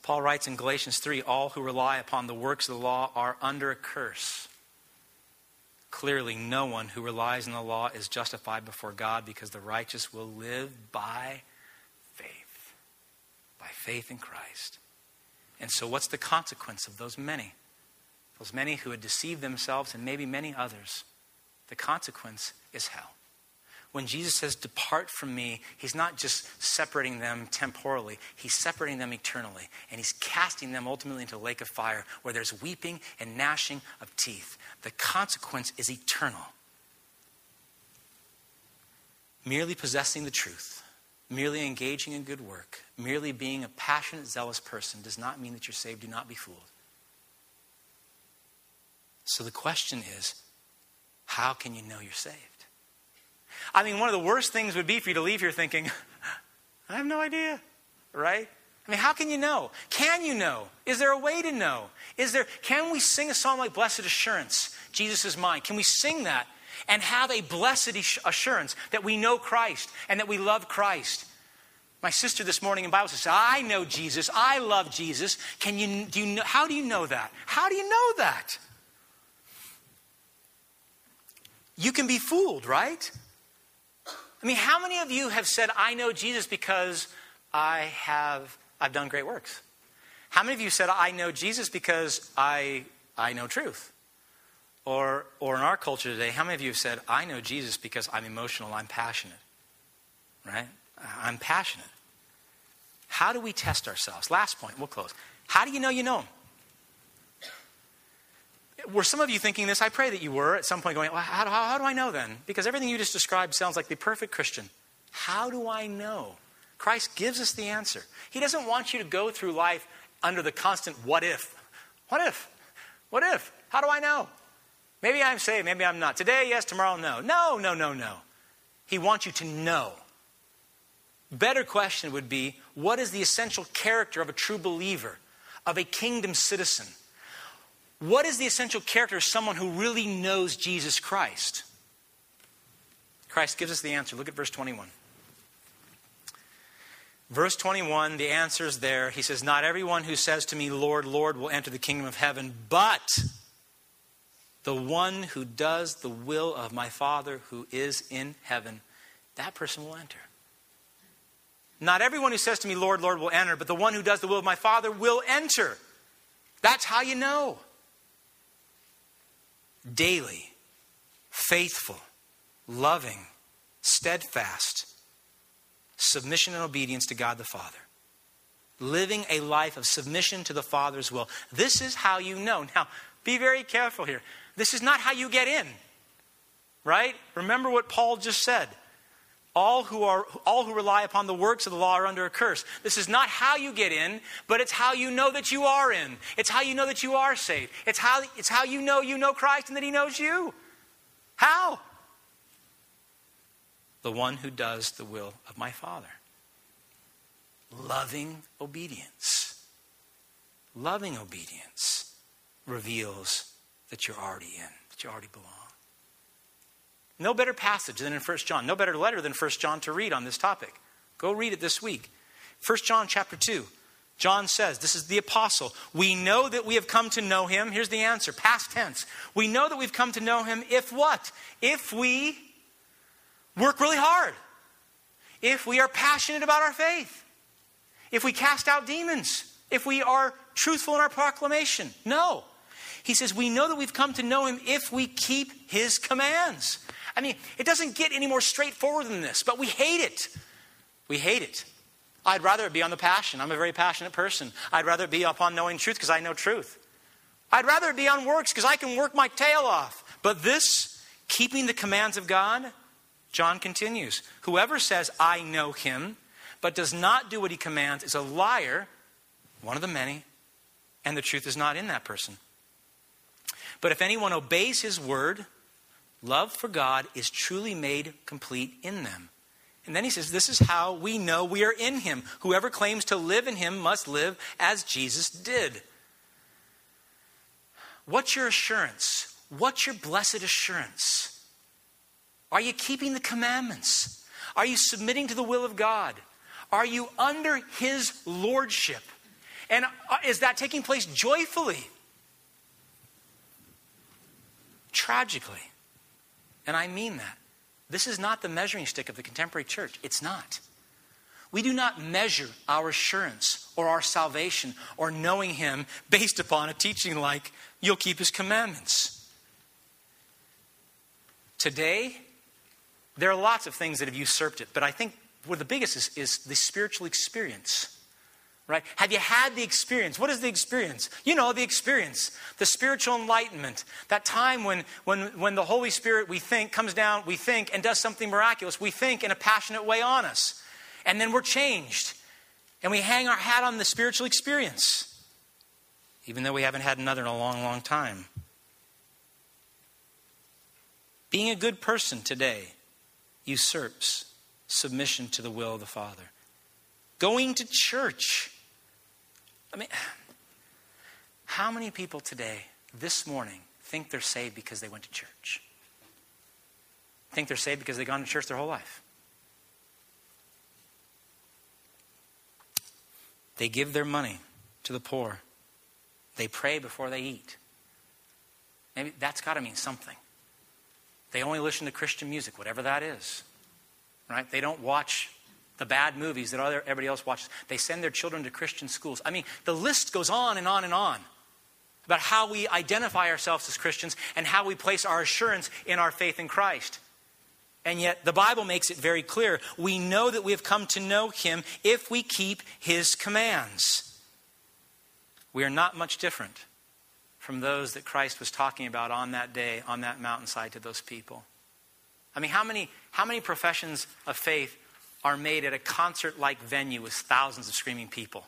Paul writes in Galatians 3 All who rely upon the works of the law are under a curse. Clearly, no one who relies on the law is justified before God because the righteous will live by faith. By faith in Christ. And so, what's the consequence of those many? Those many who had deceived themselves and maybe many others. The consequence is hell when Jesus says, Depart from me, he's not just separating them temporally, he's separating them eternally. And he's casting them ultimately into a lake of fire where there's weeping and gnashing of teeth. The consequence is eternal. Merely possessing the truth, merely engaging in good work, merely being a passionate, zealous person does not mean that you're saved. Do not be fooled. So the question is how can you know you're saved? I mean, one of the worst things would be for you to leave here thinking, I have no idea, right? I mean, how can you know? Can you know? Is there a way to know? Is there, can we sing a song like Blessed Assurance, Jesus is mine? Can we sing that and have a blessed assurance that we know Christ and that we love Christ? My sister this morning in Bible says, I know Jesus. I love Jesus. Can you, do you know, how do you know that? How do you know that? You can be fooled, right? I mean, how many of you have said, I know Jesus because I have I've done great works? How many of you said, I know Jesus because I, I know truth? Or, or in our culture today, how many of you have said, I know Jesus because I'm emotional, I'm passionate? Right? I'm passionate. How do we test ourselves? Last point, we'll close. How do you know you know him? Were some of you thinking this? I pray that you were at some point going, well, how, how, how do I know then? Because everything you just described sounds like the perfect Christian. How do I know? Christ gives us the answer. He doesn't want you to go through life under the constant what if. What if? What if? How do I know? Maybe I'm saved, maybe I'm not. Today, yes, tomorrow, no. No, no, no, no. He wants you to know. Better question would be what is the essential character of a true believer, of a kingdom citizen? What is the essential character of someone who really knows Jesus Christ? Christ gives us the answer. Look at verse 21. Verse 21, the answer is there. He says, Not everyone who says to me, Lord, Lord, will enter the kingdom of heaven, but the one who does the will of my Father who is in heaven, that person will enter. Not everyone who says to me, Lord, Lord, will enter, but the one who does the will of my Father will enter. That's how you know. Daily, faithful, loving, steadfast, submission and obedience to God the Father. Living a life of submission to the Father's will. This is how you know. Now, be very careful here. This is not how you get in, right? Remember what Paul just said. All who, are, all who rely upon the works of the law are under a curse. This is not how you get in, but it's how you know that you are in. It's how you know that you are saved. It's how, it's how you know you know Christ and that He knows you. How? The one who does the will of my Father. Loving obedience. Loving obedience reveals that you're already in, that you already belong. No better passage than in 1 John. No better letter than 1 John to read on this topic. Go read it this week. 1 John chapter 2. John says, This is the apostle. We know that we have come to know him. Here's the answer past tense. We know that we've come to know him if what? If we work really hard. If we are passionate about our faith. If we cast out demons. If we are truthful in our proclamation. No. He says, We know that we've come to know him if we keep his commands. I mean, it doesn't get any more straightforward than this, but we hate it. We hate it. I'd rather it be on the passion. I'm a very passionate person. I'd rather it be upon knowing truth because I know truth. I'd rather it be on works because I can work my tail off. But this, keeping the commands of God, John continues Whoever says, I know him, but does not do what he commands, is a liar, one of the many, and the truth is not in that person. But if anyone obeys his word, Love for God is truly made complete in them. And then he says, This is how we know we are in him. Whoever claims to live in him must live as Jesus did. What's your assurance? What's your blessed assurance? Are you keeping the commandments? Are you submitting to the will of God? Are you under his lordship? And uh, is that taking place joyfully? Tragically. And I mean that. This is not the measuring stick of the contemporary church. It's not. We do not measure our assurance or our salvation or knowing Him based upon a teaching like, you'll keep His commandments. Today, there are lots of things that have usurped it, but I think one of the biggest is, is the spiritual experience right? Have you had the experience? What is the experience? You know, the experience, the spiritual enlightenment, that time when, when, when the Holy Spirit, we think, comes down, we think, and does something miraculous. We think in a passionate way on us. And then we're changed. And we hang our hat on the spiritual experience, even though we haven't had another in a long, long time. Being a good person today usurps submission to the will of the Father. Going to church I mean, how many people today, this morning, think they're saved because they went to church? Think they're saved because they've gone to church their whole life? They give their money to the poor. They pray before they eat. Maybe that's got to mean something. They only listen to Christian music, whatever that is. Right? They don't watch the bad movies that everybody else watches. They send their children to Christian schools. I mean, the list goes on and on and on about how we identify ourselves as Christians and how we place our assurance in our faith in Christ. And yet, the Bible makes it very clear. We know that we have come to know Him if we keep His commands. We are not much different from those that Christ was talking about on that day, on that mountainside to those people. I mean, how many, how many professions of faith are made at a concert like venue with thousands of screaming people.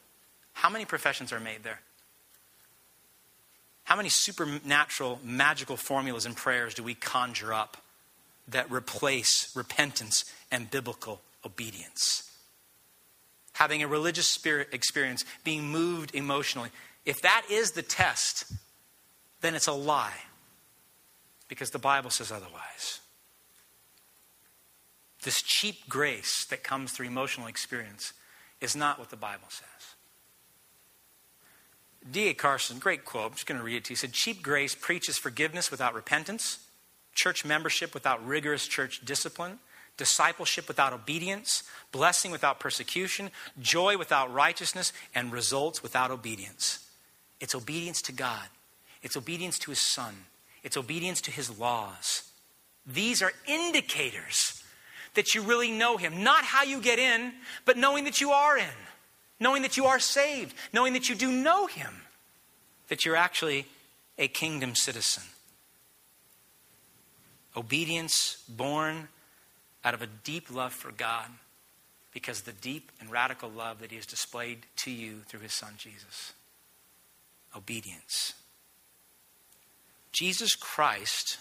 How many professions are made there? How many supernatural, magical formulas and prayers do we conjure up that replace repentance and biblical obedience? Having a religious spirit experience, being moved emotionally. If that is the test, then it's a lie because the Bible says otherwise. This cheap grace that comes through emotional experience, is not what the Bible says. D.A. Carson, great quote, I'm just going to read it to you. He said, Cheap grace preaches forgiveness without repentance, church membership without rigorous church discipline, discipleship without obedience, blessing without persecution, joy without righteousness, and results without obedience. It's obedience to God, it's obedience to His Son, it's obedience to His laws. These are indicators that you really know Him. Not how you get in, but knowing that you are in, knowing that you are saved, knowing that you do know Him, that you're actually a kingdom citizen. Obedience born out of a deep love for God because the deep and radical love that He has displayed to you through His Son Jesus. Obedience. Jesus Christ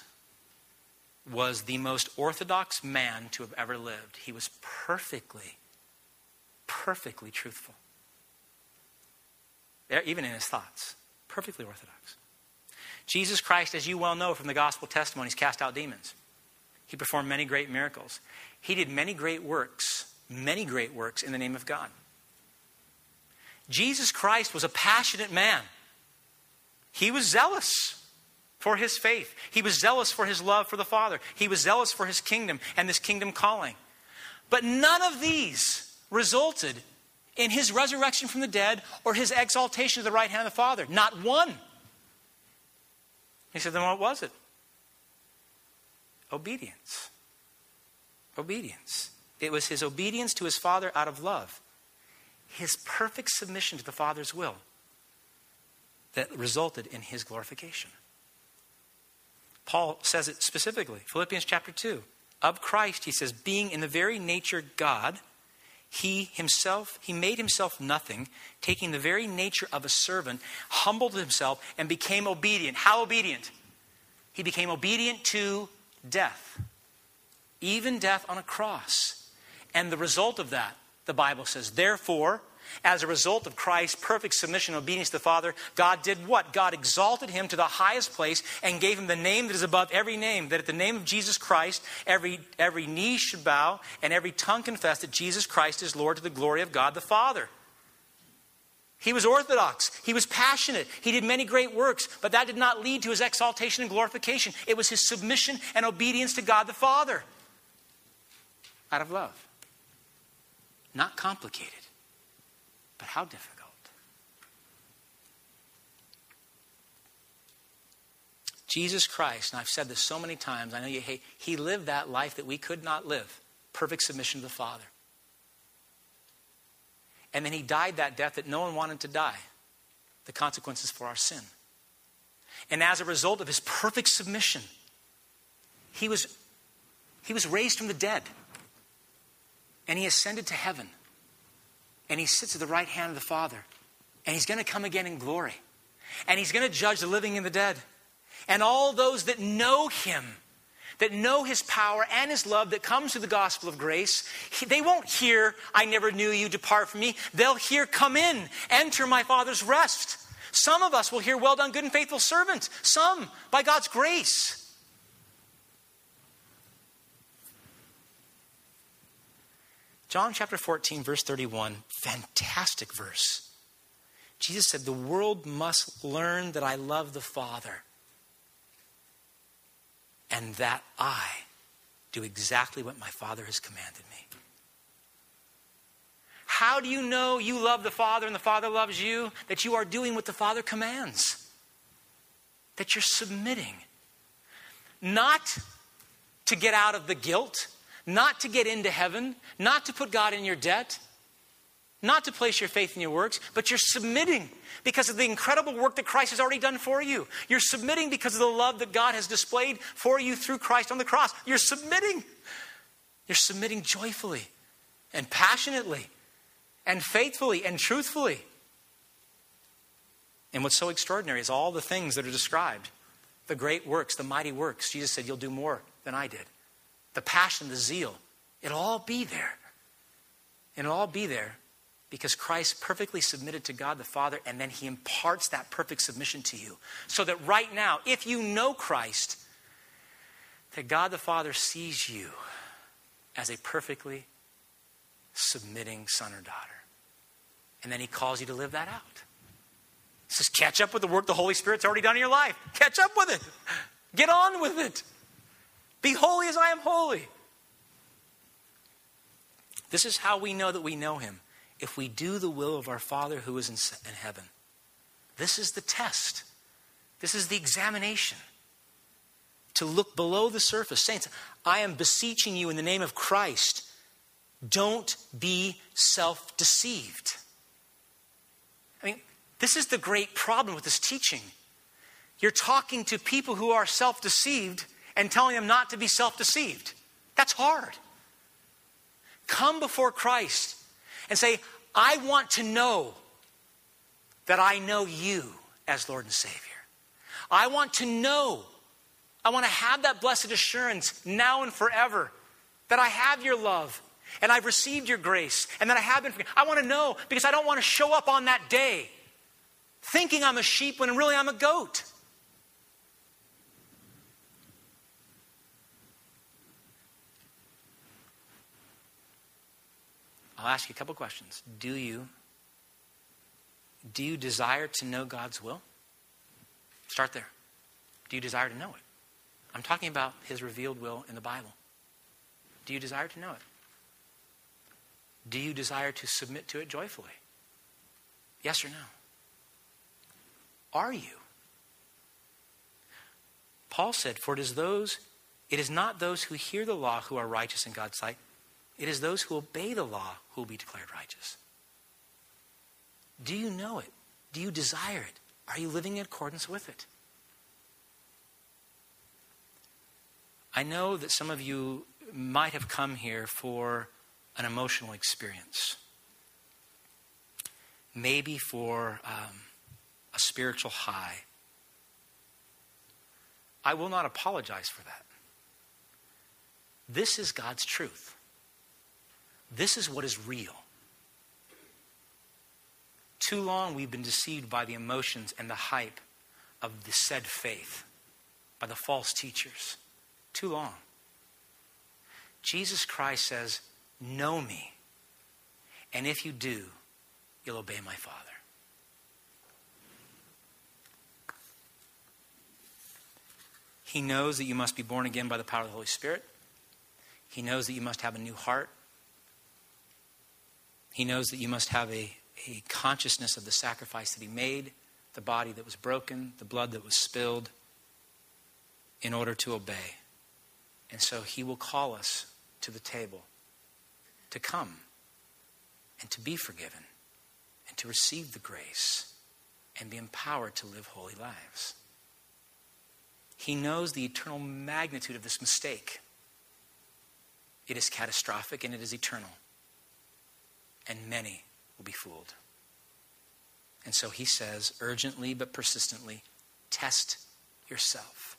was the most orthodox man to have ever lived. He was perfectly, perfectly truthful. Even in his thoughts, perfectly orthodox. Jesus Christ, as you well know from the gospel testimonies, cast out demons. He performed many great miracles. He did many great works, many great works in the name of God. Jesus Christ was a passionate man. He was zealous for his faith. He was zealous for his love for the Father. He was zealous for his kingdom and this kingdom calling. But none of these resulted in his resurrection from the dead or his exaltation to the right hand of the Father. Not one. He said, then what was it? Obedience. Obedience. It was his obedience to his Father out of love, his perfect submission to the Father's will that resulted in his glorification. Paul says it specifically. Philippians chapter 2. Of Christ, he says, being in the very nature God, he himself, he made himself nothing, taking the very nature of a servant, humbled himself, and became obedient. How obedient? He became obedient to death, even death on a cross. And the result of that, the Bible says, therefore, as a result of Christ's perfect submission and obedience to the Father, God did what? God exalted him to the highest place and gave him the name that is above every name, that at the name of Jesus Christ, every, every knee should bow and every tongue confess that Jesus Christ is Lord to the glory of God the Father. He was orthodox. He was passionate. He did many great works, but that did not lead to his exaltation and glorification. It was his submission and obedience to God the Father out of love. Not complicated. But how difficult? Jesus Christ, and I've said this so many times, I know you hate, he lived that life that we could not live perfect submission to the Father. And then he died that death that no one wanted to die the consequences for our sin. And as a result of his perfect submission, he was, he was raised from the dead and he ascended to heaven and he sits at the right hand of the Father. And he's going to come again in glory. And he's going to judge the living and the dead. And all those that know him, that know his power and his love that comes through the gospel of grace, they won't hear, I never knew you, depart from me. They'll hear, come in, enter my Father's rest. Some of us will hear, well done, good and faithful servant. Some, by God's grace. John chapter 14, verse 31, fantastic verse. Jesus said, The world must learn that I love the Father and that I do exactly what my Father has commanded me. How do you know you love the Father and the Father loves you? That you are doing what the Father commands, that you're submitting. Not to get out of the guilt not to get into heaven, not to put God in your debt, not to place your faith in your works, but you're submitting because of the incredible work that Christ has already done for you. You're submitting because of the love that God has displayed for you through Christ on the cross. You're submitting. You're submitting joyfully and passionately and faithfully and truthfully. And what's so extraordinary is all the things that are described the great works, the mighty works. Jesus said, You'll do more than I did the passion, the zeal. It'll all be there. It'll all be there because Christ perfectly submitted to God the Father, and then He imparts that perfect submission to you. So that right now, if you know Christ, that God the Father sees you as a perfectly submitting son or daughter. And then he calls you to live that out. He says, catch up with the work the Holy Spirit's already done in your life. Catch up with it. Get on with it. Be holy as I am holy. This is how we know that we know him. If we do the will of our Father who is in, heaven. This is the test. This is the examination. To look below the surface. Saints, I am beseeching you in the name of Christ, don't be self deceived. I mean, this is the great problem with this teaching. You're talking to people who are self deceived and telling them not to be self deceived. That's hard. Come before Christ and say, I want to know that I know you as Lord and Savior. I want to know, I want to have that blessed assurance now and forever that I have your love and I've received your grace and that I have been forgiven. I want to know because I don't want to show up on that day thinking I'm a sheep when really I'm a goat. I'll ask you a couple questions. Do you do you desire to know God's will? Start there. Do you desire to know it? I'm talking about his revealed will in the Bible. Do you desire to know it? Do you desire to submit to it joyfully? Yes or no? Are you? Paul said, For it is those, it is not those who hear the law who are righteous in God's sight, it is those who obey the law who will be declared righteous. Do you know it? Do you desire it? Are you living in accordance with it? I know that some of you might have come here for an emotional experience, maybe for um, a spiritual high. I will not apologize for that. This is God's truth. This is what is real. Too long we've been deceived by the emotions and the hype of the said faith, by the false teachers. Too long. Jesus Christ says, Know me. And if you do, you'll obey my Father. He knows that you must be born again by the power of the Holy Spirit. He knows that you must have a new heart. He knows that you must have a, a consciousness of the sacrifice that He made, the body that was broken, the blood that was spilled, in order to obey. And so He will call us to the table to come and to be forgiven and to receive the grace and be empowered to live holy lives. He knows the eternal magnitude of this mistake. It is catastrophic and it is eternal. And many will be fooled. And so he says, urgently but persistently, test yourself.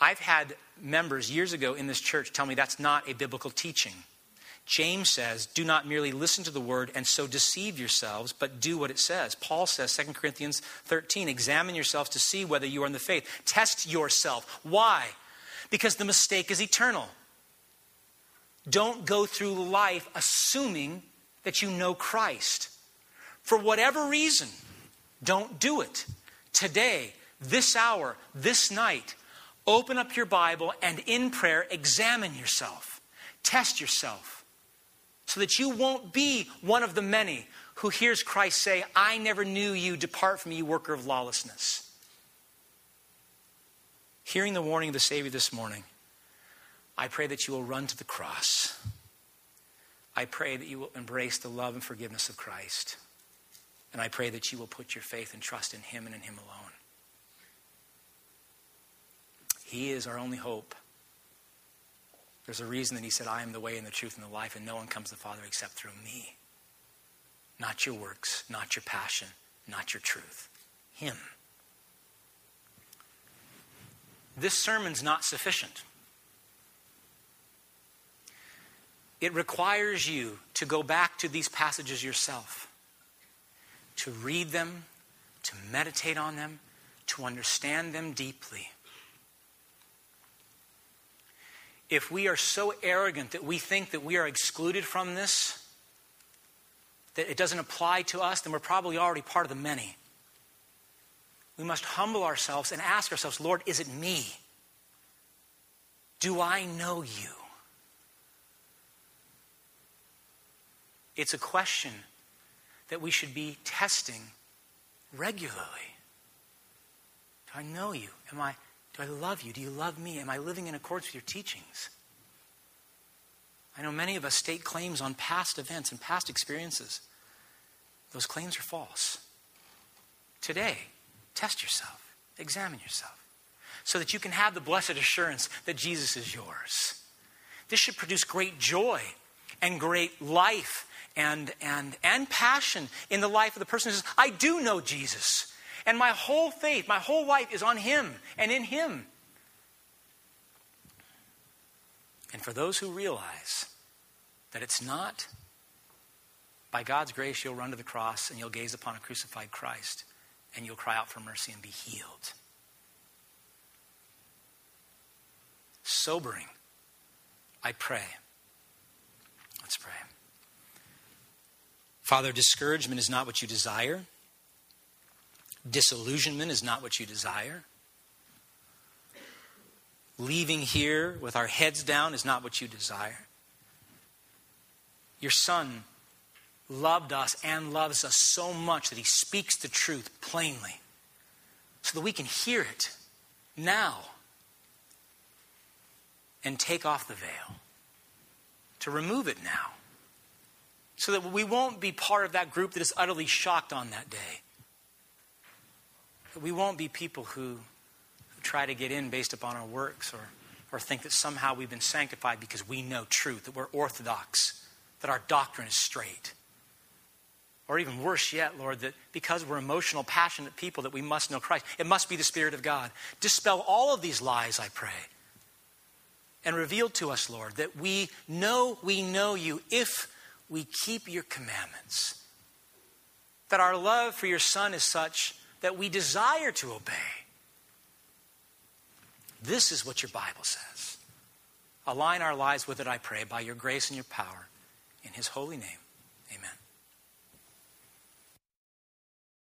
I've had members years ago in this church tell me that's not a biblical teaching. James says, do not merely listen to the word and so deceive yourselves, but do what it says. Paul says, 2 Corinthians 13, examine yourselves to see whether you are in the faith. Test yourself. Why? Because the mistake is eternal. Don't go through life assuming that you know Christ. For whatever reason, don't do it. Today, this hour, this night, open up your Bible and in prayer, examine yourself. Test yourself so that you won't be one of the many who hears Christ say, I never knew you, depart from me, you worker of lawlessness. Hearing the warning of the Savior this morning, I pray that you will run to the cross. I pray that you will embrace the love and forgiveness of Christ. And I pray that you will put your faith and trust in Him and in Him alone. He is our only hope. There's a reason that he said, I am the way and the truth and the life, and no one comes to the Father except through me. Not your works, not your passion, not your truth. Him. This sermon's not sufficient. It requires you to go back to these passages yourself, to read them, to meditate on them, to understand them deeply if we are so arrogant that we think that we are excluded from this, that it doesn't apply to us, then we're probably already part of the many. We must humble ourselves and ask ourselves, Lord, is it me? Do I know you? It's a question that we should be testing regularly. Do I know you? Am I do I love you? Do you love me? Am I living in accordance with your teachings? I know many of us state claims on past events and past experiences. Those claims are false. Today, test yourself, examine yourself, so that you can have the blessed assurance that Jesus is yours. This should produce great joy and great life and, and, and passion in the life of the person who says, I do know Jesus. And my whole faith, my whole life is on Him and in Him. And for those who realize that it's not by God's grace, you'll run to the cross and you'll gaze upon a crucified Christ and you'll cry out for mercy and be healed. Sobering, I pray. Let's pray. Father, discouragement is not what you desire. Disillusionment is not what you desire. Leaving here with our heads down is not what you desire. Your Son loved us and loves us so much that He speaks the truth plainly so that we can hear it now and take off the veil, to remove it now, so that we won't be part of that group that is utterly shocked on that day That we won't be people who, who try to get in based upon our works or, or think that somehow we've been sanctified because we know truth, that we're orthodox, that our doctrine is straight. Or even worse yet, Lord, that because we're emotional, passionate people, that we must know Christ. It must be the Spirit of God. Dispel all of these lies, I pray. And reveal to us, Lord, that we know we know you if we keep your commandments. That our love for your Son is such that we desire to obey. This is what your Bible says. Align our lives with it, I pray, by your grace and your power. In his holy name.